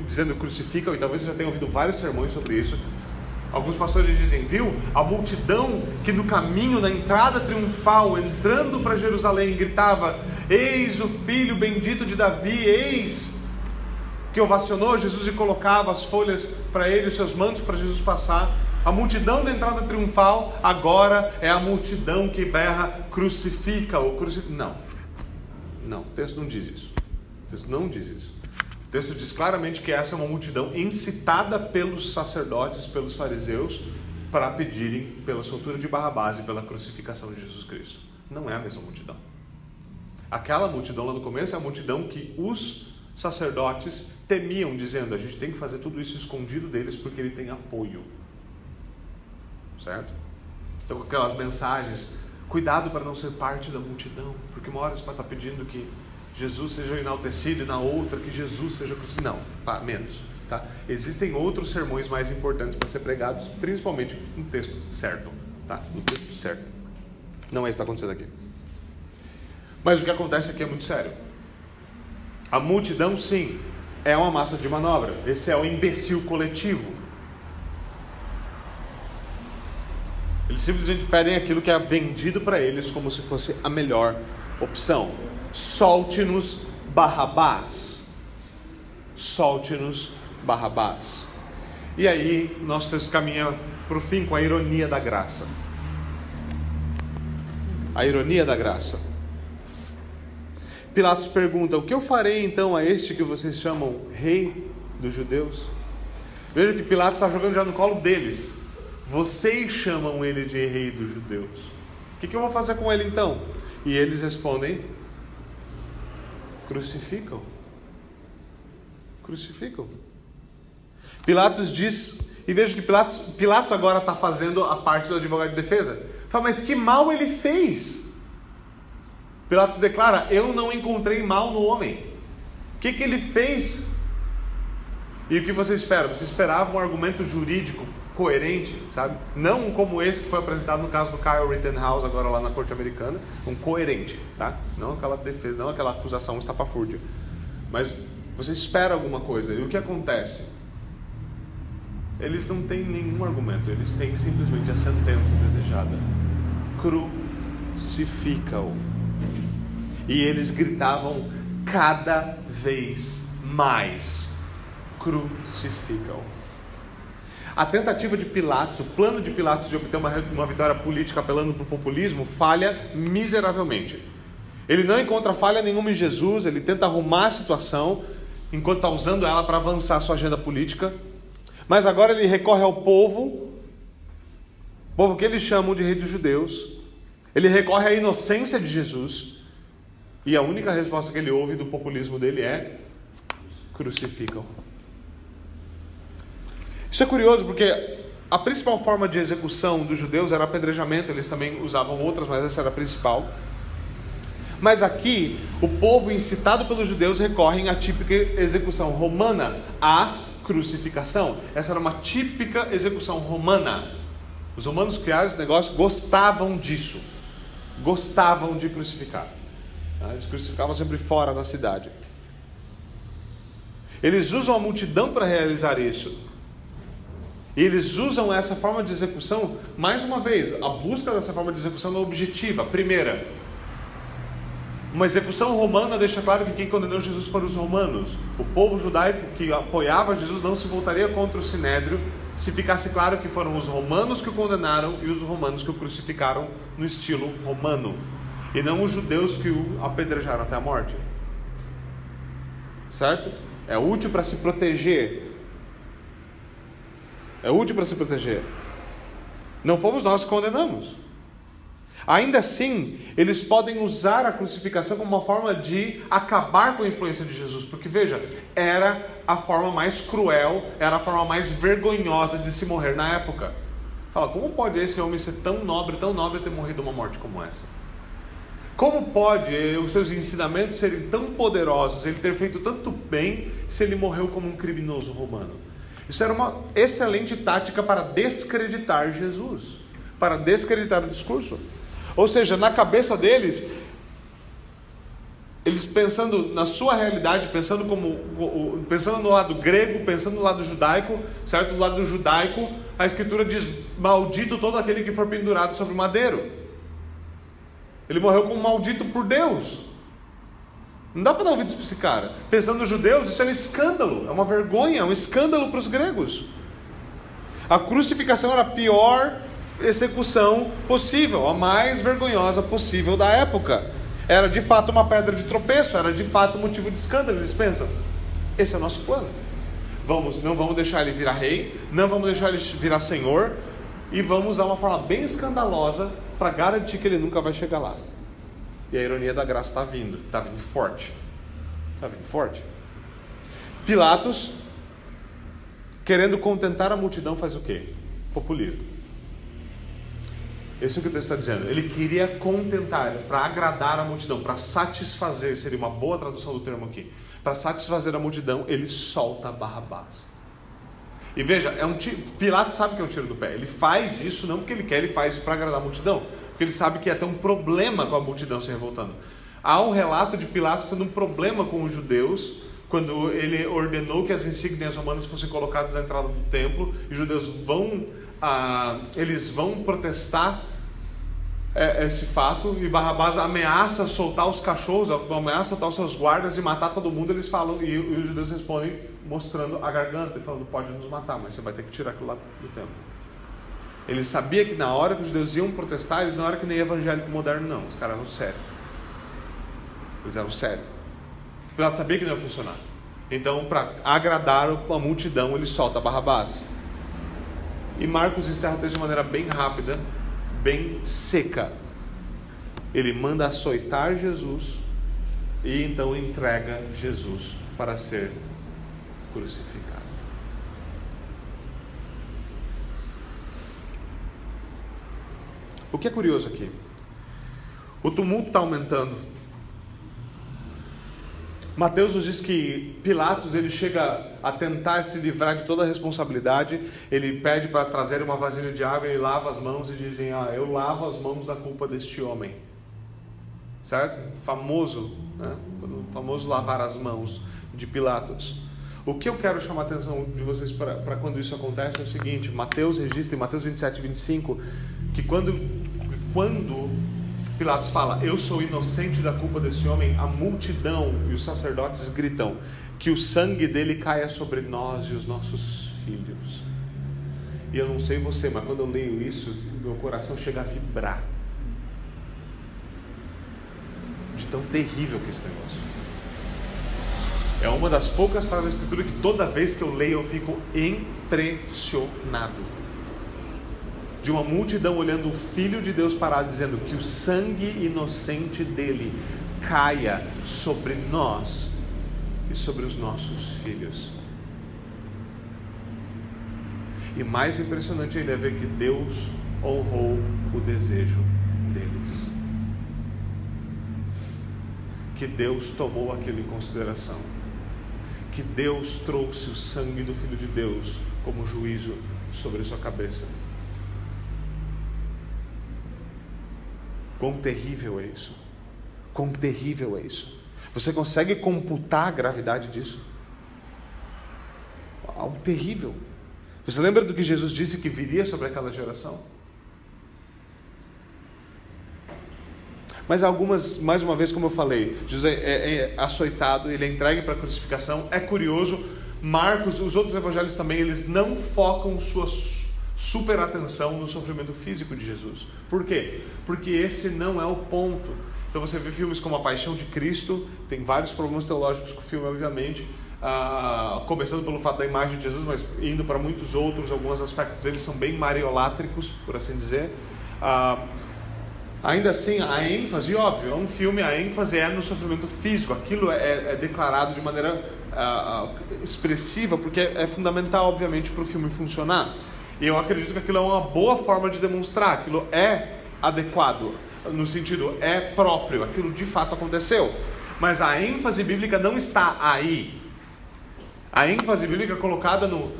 dizendo crucificam, e talvez você já tenha ouvido vários sermões sobre isso, alguns pastores dizem, viu? A multidão que no caminho, na entrada triunfal, entrando para Jerusalém, gritava: Eis o filho bendito de Davi, eis que ovacionou Jesus e colocava as folhas para ele, os seus mantos para Jesus passar. A multidão da entrada triunfal agora é a multidão que berra crucifica ou crucifica. Não. Não, o texto não diz isso. O texto não diz isso. O texto diz claramente que essa é uma multidão incitada pelos sacerdotes, pelos fariseus, para pedirem pela soltura de Barrabás e pela crucificação de Jesus Cristo. Não é a mesma multidão. Aquela multidão lá no começo é a multidão que os sacerdotes temiam, dizendo: a gente tem que fazer tudo isso escondido deles porque ele tem apoio. Certo? Então, aquelas mensagens Cuidado para não ser parte da multidão, porque uma hora você vai estar pedindo que Jesus seja enaltecido e na outra que Jesus seja crucificado. Não, pá, menos. Tá? Existem outros sermões mais importantes para ser pregados, principalmente no texto certo. Tá? No texto certo. Não é isso que está acontecendo aqui. Mas o que acontece aqui é muito sério. A multidão, sim, é uma massa de manobra. Esse é o imbecil coletivo. Eles simplesmente pedem aquilo que é vendido para eles como se fosse a melhor opção. Solte-nos Barrabás. Solte-nos Barrabás. E aí, nosso texto caminha para o fim com a ironia da graça. A ironia da graça. Pilatos pergunta: O que eu farei então a este que vocês chamam rei dos judeus? Veja que Pilatos está jogando já no colo deles. Vocês chamam ele de rei dos judeus. O que, que eu vou fazer com ele então? E eles respondem: crucificam. Crucificam. Pilatos diz, e veja que Pilatos, Pilatos agora está fazendo a parte do advogado de defesa. Fala, mas que mal ele fez? Pilatos declara: Eu não encontrei mal no homem. O que, que ele fez? E o que você espera? Você esperava um argumento jurídico coerente, sabe? Não como esse que foi apresentado no caso do Kyle Rittenhouse agora lá na corte americana, um coerente, tá? Não aquela defesa, não aquela acusação estapafúrdia. Mas você espera alguma coisa e o que acontece? Eles não têm nenhum argumento, eles têm simplesmente a sentença desejada. Crucifica-o. E eles gritavam cada vez mais: crucifica-o. A tentativa de Pilatos, o plano de Pilatos de obter uma, uma vitória política apelando para o populismo, falha miseravelmente. Ele não encontra falha nenhuma em Jesus, ele tenta arrumar a situação enquanto está usando ela para avançar a sua agenda política. Mas agora ele recorre ao povo, povo que eles chamam de rei dos judeus. Ele recorre à inocência de Jesus. E a única resposta que ele ouve do populismo dele é: crucificam. Isso é curioso porque a principal forma de execução dos judeus era apedrejamento, eles também usavam outras, mas essa era a principal. Mas aqui, o povo incitado pelos judeus recorre à típica execução romana, a crucificação. Essa era uma típica execução romana. Os romanos criaram esse negócio, gostavam disso. Gostavam de crucificar. Eles crucificavam sempre fora da cidade. Eles usam a multidão para realizar isso. Eles usam essa forma de execução, mais uma vez, a busca dessa forma de execução é objetiva. Primeira, uma execução romana deixa claro que quem condenou Jesus foram os romanos. O povo judaico que apoiava Jesus não se voltaria contra o sinédrio se ficasse claro que foram os romanos que o condenaram e os romanos que o crucificaram no estilo romano, e não os judeus que o apedrejaram até a morte. Certo? É útil para se proteger é útil para se proteger. Não fomos nós que condenamos. Ainda assim, eles podem usar a crucificação como uma forma de acabar com a influência de Jesus, porque veja, era a forma mais cruel, era a forma mais vergonhosa de se morrer na época. Fala, como pode esse homem ser tão nobre, tão nobre ter morrido uma morte como essa? Como pode os seus ensinamentos serem tão poderosos, ele ter feito tanto bem, se ele morreu como um criminoso romano? Isso era uma excelente tática para descreditar Jesus, para descreditar o discurso. Ou seja, na cabeça deles, eles pensando na sua realidade, pensando como pensando no lado grego, pensando no lado judaico, certo? Do lado judaico, a escritura diz: "Maldito todo aquele que for pendurado sobre o madeiro". Ele morreu como maldito por Deus. Não dá para dar ouvidos para esse cara. Pensando nos judeus, isso é um escândalo, é uma vergonha, é um escândalo para os gregos. A crucificação era a pior execução possível, a mais vergonhosa possível da época. Era de fato uma pedra de tropeço, era de fato motivo de escândalo. Eles pensam: esse é o nosso plano. Vamos, não vamos deixar ele virar rei, não vamos deixar ele virar senhor, e vamos usar uma forma bem escandalosa para garantir que ele nunca vai chegar lá. E a ironia da graça está vindo, está vindo forte. Está vindo forte. Pilatos, querendo contentar a multidão, faz o quê? Populismo. Esse é o que o texto está dizendo. Ele queria contentar, para agradar a multidão, para satisfazer, seria uma boa tradução do termo aqui. Para satisfazer a multidão, ele solta Barrabás. E veja, é um tiro, Pilatos sabe que é um tiro do pé. Ele faz isso não porque ele quer, ele faz isso para agradar a multidão porque ele sabe que ia ter um problema com a multidão se revoltando. Há um relato de Pilatos tendo um problema com os judeus, quando ele ordenou que as insígnias romanas fossem colocadas na entrada do templo, e os judeus vão, ah, eles vão protestar é, esse fato, e Barrabás ameaça soltar os cachorros, ameaça soltar os seus guardas e matar todo mundo, eles falam, e, e os judeus respondem mostrando a garganta e falando, pode nos matar, mas você vai ter que tirar aquilo lá do templo. Ele sabia que na hora que os judeus iam protestar, eles não eram que nem evangélico moderno, não. Os caras eram sérios. Eles eram sérios. Pilatos sabia que não ia funcionar. Então, para agradar a multidão, ele solta Barrabás. E Marcos encerra o texto de maneira bem rápida, bem seca. Ele manda açoitar Jesus e então entrega Jesus para ser crucificado. O que é curioso aqui? O tumulto está aumentando. Mateus nos diz que Pilatos ele chega a tentar se livrar de toda a responsabilidade. Ele pede para trazer uma vasilha de água, ele lava as mãos e dizem: Ah, eu lavo as mãos da culpa deste homem. Certo? Famoso, né? O famoso lavar as mãos de Pilatos. O que eu quero chamar a atenção de vocês para quando isso acontece é o seguinte: Mateus registra em Mateus 27, 25 que quando, quando Pilatos fala, eu sou inocente da culpa desse homem, a multidão e os sacerdotes gritam que o sangue dele caia sobre nós e os nossos filhos. E eu não sei você, mas quando eu leio isso, meu coração chega a vibrar. De tão terrível que é esse negócio. É uma das poucas frases da Escritura que toda vez que eu leio eu fico impressionado de uma multidão olhando o Filho de Deus parado, dizendo que o sangue inocente dele caia sobre nós e sobre os nossos filhos. E mais impressionante ainda é ver que Deus honrou o desejo deles. Que Deus tomou aquilo em consideração. Que Deus trouxe o sangue do Filho de Deus como juízo sobre sua cabeça. Quão terrível é isso? Quão terrível é isso? Você consegue computar a gravidade disso? algo terrível. Você lembra do que Jesus disse que viria sobre aquela geração? Mas algumas, mais uma vez, como eu falei, Jesus é, é, é açoitado, ele é entregue para a crucificação. É curioso, Marcos, os outros evangelhos também, eles não focam sua super atenção no sofrimento físico de Jesus. Por quê? Porque esse não é o ponto. Então você vê filmes como A Paixão de Cristo, tem vários problemas teológicos com o filme, obviamente, ah, começando pelo fato da imagem de Jesus, mas indo para muitos outros, alguns aspectos deles são bem mariolátricos, por assim dizer. Ah, Ainda assim, a ênfase, óbvio, é um filme, a ênfase é no sofrimento físico, aquilo é, é declarado de maneira uh, expressiva, porque é, é fundamental, obviamente, para o filme funcionar. E eu acredito que aquilo é uma boa forma de demonstrar, aquilo é adequado, no sentido, é próprio, aquilo de fato aconteceu. Mas a ênfase bíblica não está aí. A ênfase bíblica é colocada no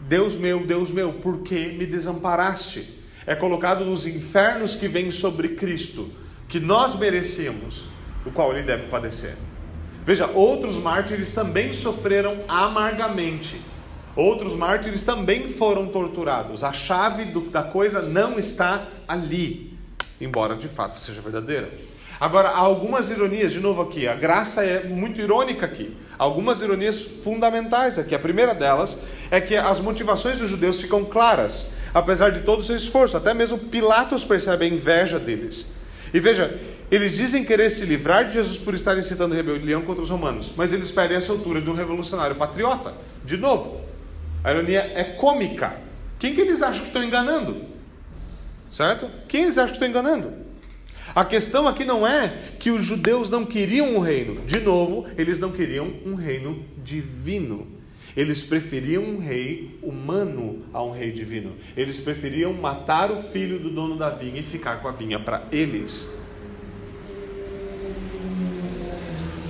Deus meu, Deus meu, por que me desamparaste? é colocado nos infernos que vêm sobre Cristo, que nós merecemos, o qual ele deve padecer. Veja, outros mártires também sofreram amargamente. Outros mártires também foram torturados. A chave do, da coisa não está ali, embora de fato seja verdadeira. Agora, há algumas ironias, de novo aqui, a graça é muito irônica aqui. Algumas ironias fundamentais aqui. A primeira delas é que as motivações dos judeus ficam claras apesar de todo o seu esforço. Até mesmo Pilatos percebe a inveja deles. E veja, eles dizem querer se livrar de Jesus por estar incitando rebelião contra os romanos, mas eles pedem a soltura de um revolucionário patriota. De novo, a ironia é cômica. Quem que eles acham que estão enganando? Certo? Quem eles acham que estão enganando? A questão aqui não é que os judeus não queriam um reino. De novo, eles não queriam um reino divino. Eles preferiam um rei humano a um rei divino. Eles preferiam matar o filho do dono da vinha e ficar com a vinha para eles.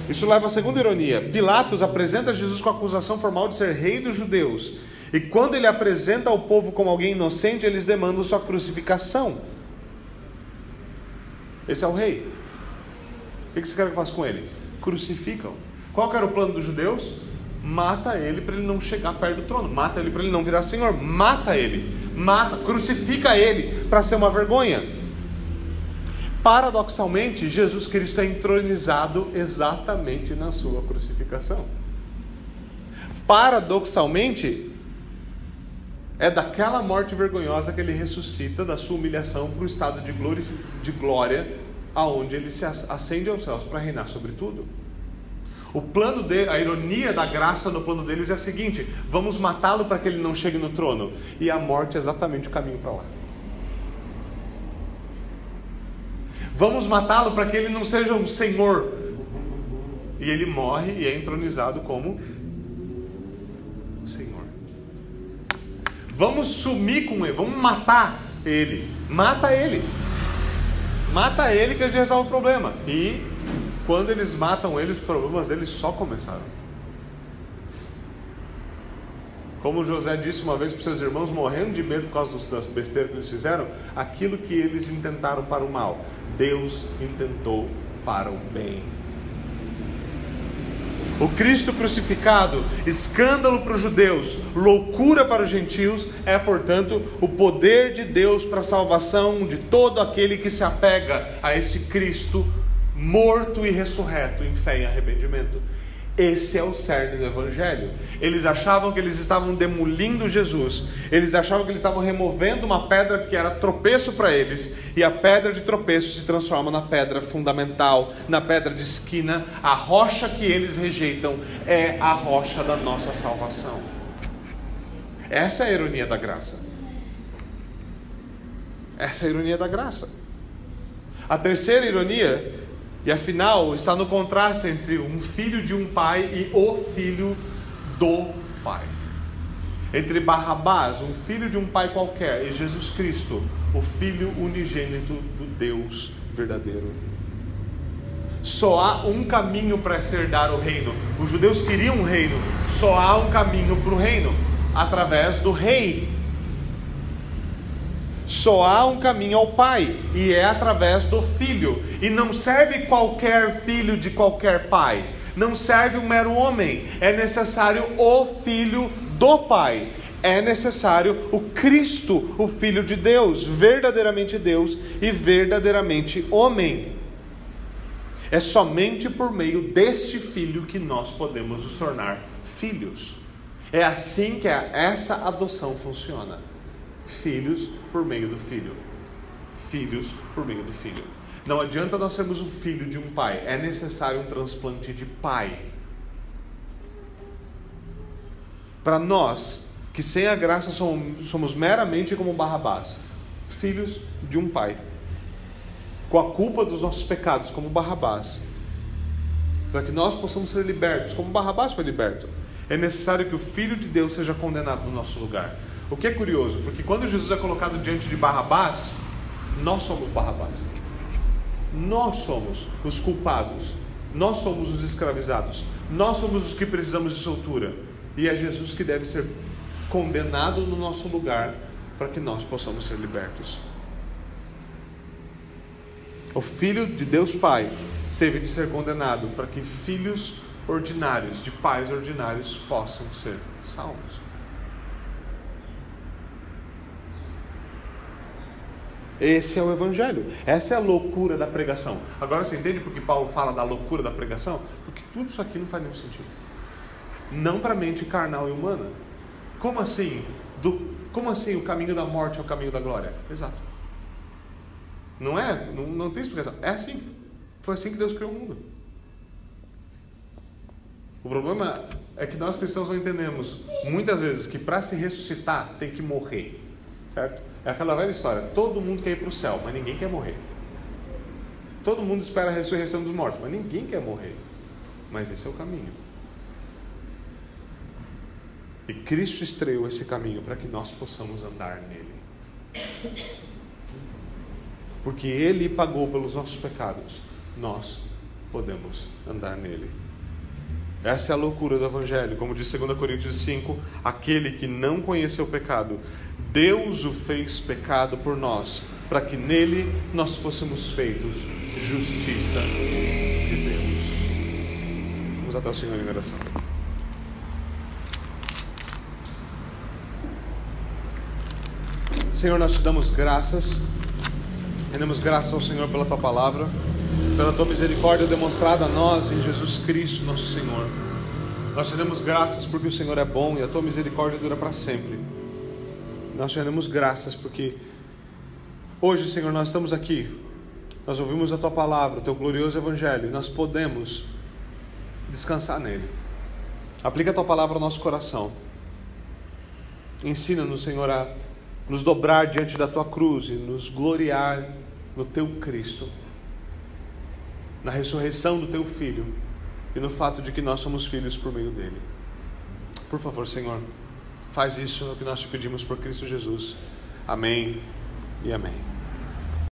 Isso leva à segunda ironia. Pilatos apresenta Jesus com a acusação formal de ser rei dos judeus. E quando ele apresenta ao povo como alguém inocente, eles demandam sua crucificação. Esse é o rei. O que você quer que eu faça com ele? Crucificam. Qual era o plano dos judeus? mata ele para ele não chegar perto do trono, mata ele para ele não virar senhor, mata ele, mata, crucifica ele para ser uma vergonha. Paradoxalmente, Jesus Cristo é entronizado exatamente na sua crucificação. Paradoxalmente, é daquela morte vergonhosa que ele ressuscita da sua humilhação para o estado de glória, de glória aonde ele se ascende aos céus para reinar sobre tudo. O plano de, a ironia da graça no plano deles é a seguinte: vamos matá-lo para que ele não chegue no trono. E a morte é exatamente o caminho para lá. Vamos matá-lo para que ele não seja um senhor. E ele morre e é entronizado como Senhor. Vamos sumir com ele, vamos matar ele. Mata ele. Mata ele que a gente resolve o problema. E quando eles matam ele, os problemas deles só começaram. Como José disse uma vez para os seus irmãos, morrendo de medo por causa das besteiras que eles fizeram, aquilo que eles intentaram para o mal, Deus intentou para o bem. O Cristo crucificado, escândalo para os judeus, loucura para os gentios, é, portanto, o poder de Deus para a salvação de todo aquele que se apega a esse Cristo morto e ressurreto em fé e arrependimento. Esse é o cerne do Evangelho. Eles achavam que eles estavam demolindo Jesus, eles achavam que eles estavam removendo uma pedra que era tropeço para eles, e a pedra de tropeço se transforma na pedra fundamental, na pedra de esquina. A rocha que eles rejeitam é a rocha da nossa salvação. Essa é a ironia da graça. Essa é a ironia da graça. A terceira ironia e afinal, está no contraste entre um filho de um pai e o filho do pai. Entre Barrabás, um filho de um pai qualquer, e Jesus Cristo, o filho unigênito do Deus verdadeiro. Só há um caminho para se herdar o reino. Os judeus queriam um reino, só há um caminho para o reino através do rei só há um caminho ao Pai, e é através do Filho. E não serve qualquer filho de qualquer pai. Não serve um mero homem. É necessário o Filho do Pai, é necessário o Cristo, o Filho de Deus, verdadeiramente Deus e verdadeiramente homem. É somente por meio deste Filho que nós podemos nos tornar filhos. É assim que essa adoção funciona. Filhos por meio do Filho. Filhos por meio do Filho. Não adianta nós sermos um filho de um pai, é necessário um transplante de pai. Para nós, que sem a graça somos, somos meramente como Barrabás, filhos de um pai, com a culpa dos nossos pecados, como Barrabás, para que nós possamos ser libertos, como Barrabás foi liberto, é necessário que o Filho de Deus seja condenado no nosso lugar. O que é curioso, porque quando Jesus é colocado diante de Barrabás, nós somos Barrabás. Nós somos os culpados, nós somos os escravizados, nós somos os que precisamos de soltura. E é Jesus que deve ser condenado no nosso lugar para que nós possamos ser libertos. O Filho de Deus Pai teve de ser condenado para que filhos ordinários, de pais ordinários, possam ser salvos. Esse é o Evangelho. Essa é a loucura da pregação. Agora você entende porque Paulo fala da loucura da pregação? Porque tudo isso aqui não faz nenhum sentido. Não para a mente carnal e humana. Como assim? Do, como assim o caminho da morte é o caminho da glória? Exato. Não é? Não, não tem explicação. É assim. Foi assim que Deus criou o mundo. O problema é que nós cristãos não entendemos muitas vezes que para se ressuscitar tem que morrer. Certo? É aquela velha história: todo mundo quer ir para o céu, mas ninguém quer morrer. Todo mundo espera a ressurreição dos mortos, mas ninguém quer morrer. Mas esse é o caminho. E Cristo estreou esse caminho para que nós possamos andar nele. Porque Ele pagou pelos nossos pecados, nós podemos andar nele. Essa é a loucura do Evangelho. Como diz 2 Coríntios 5, aquele que não conheceu o pecado, Deus o fez pecado por nós, para que nele nós fôssemos feitos justiça de Deus. Vamos até o Senhor em oração. Senhor, nós te damos graças, rendemos graças ao Senhor pela tua palavra, pela tua misericórdia demonstrada a nós em Jesus Cristo, nosso Senhor. Nós te damos graças porque o Senhor é bom e a tua misericórdia dura para sempre. Nós te damos graças porque hoje, Senhor, nós estamos aqui. Nós ouvimos a tua palavra, o teu glorioso evangelho, e nós podemos descansar nele. Aplica a tua palavra ao nosso coração. Ensina-nos, Senhor, a nos dobrar diante da tua cruz e nos gloriar no teu Cristo, na ressurreição do teu Filho e no fato de que nós somos filhos por meio dele. Por favor, Senhor. Faz isso no que nós te pedimos por Cristo Jesus. Amém e amém.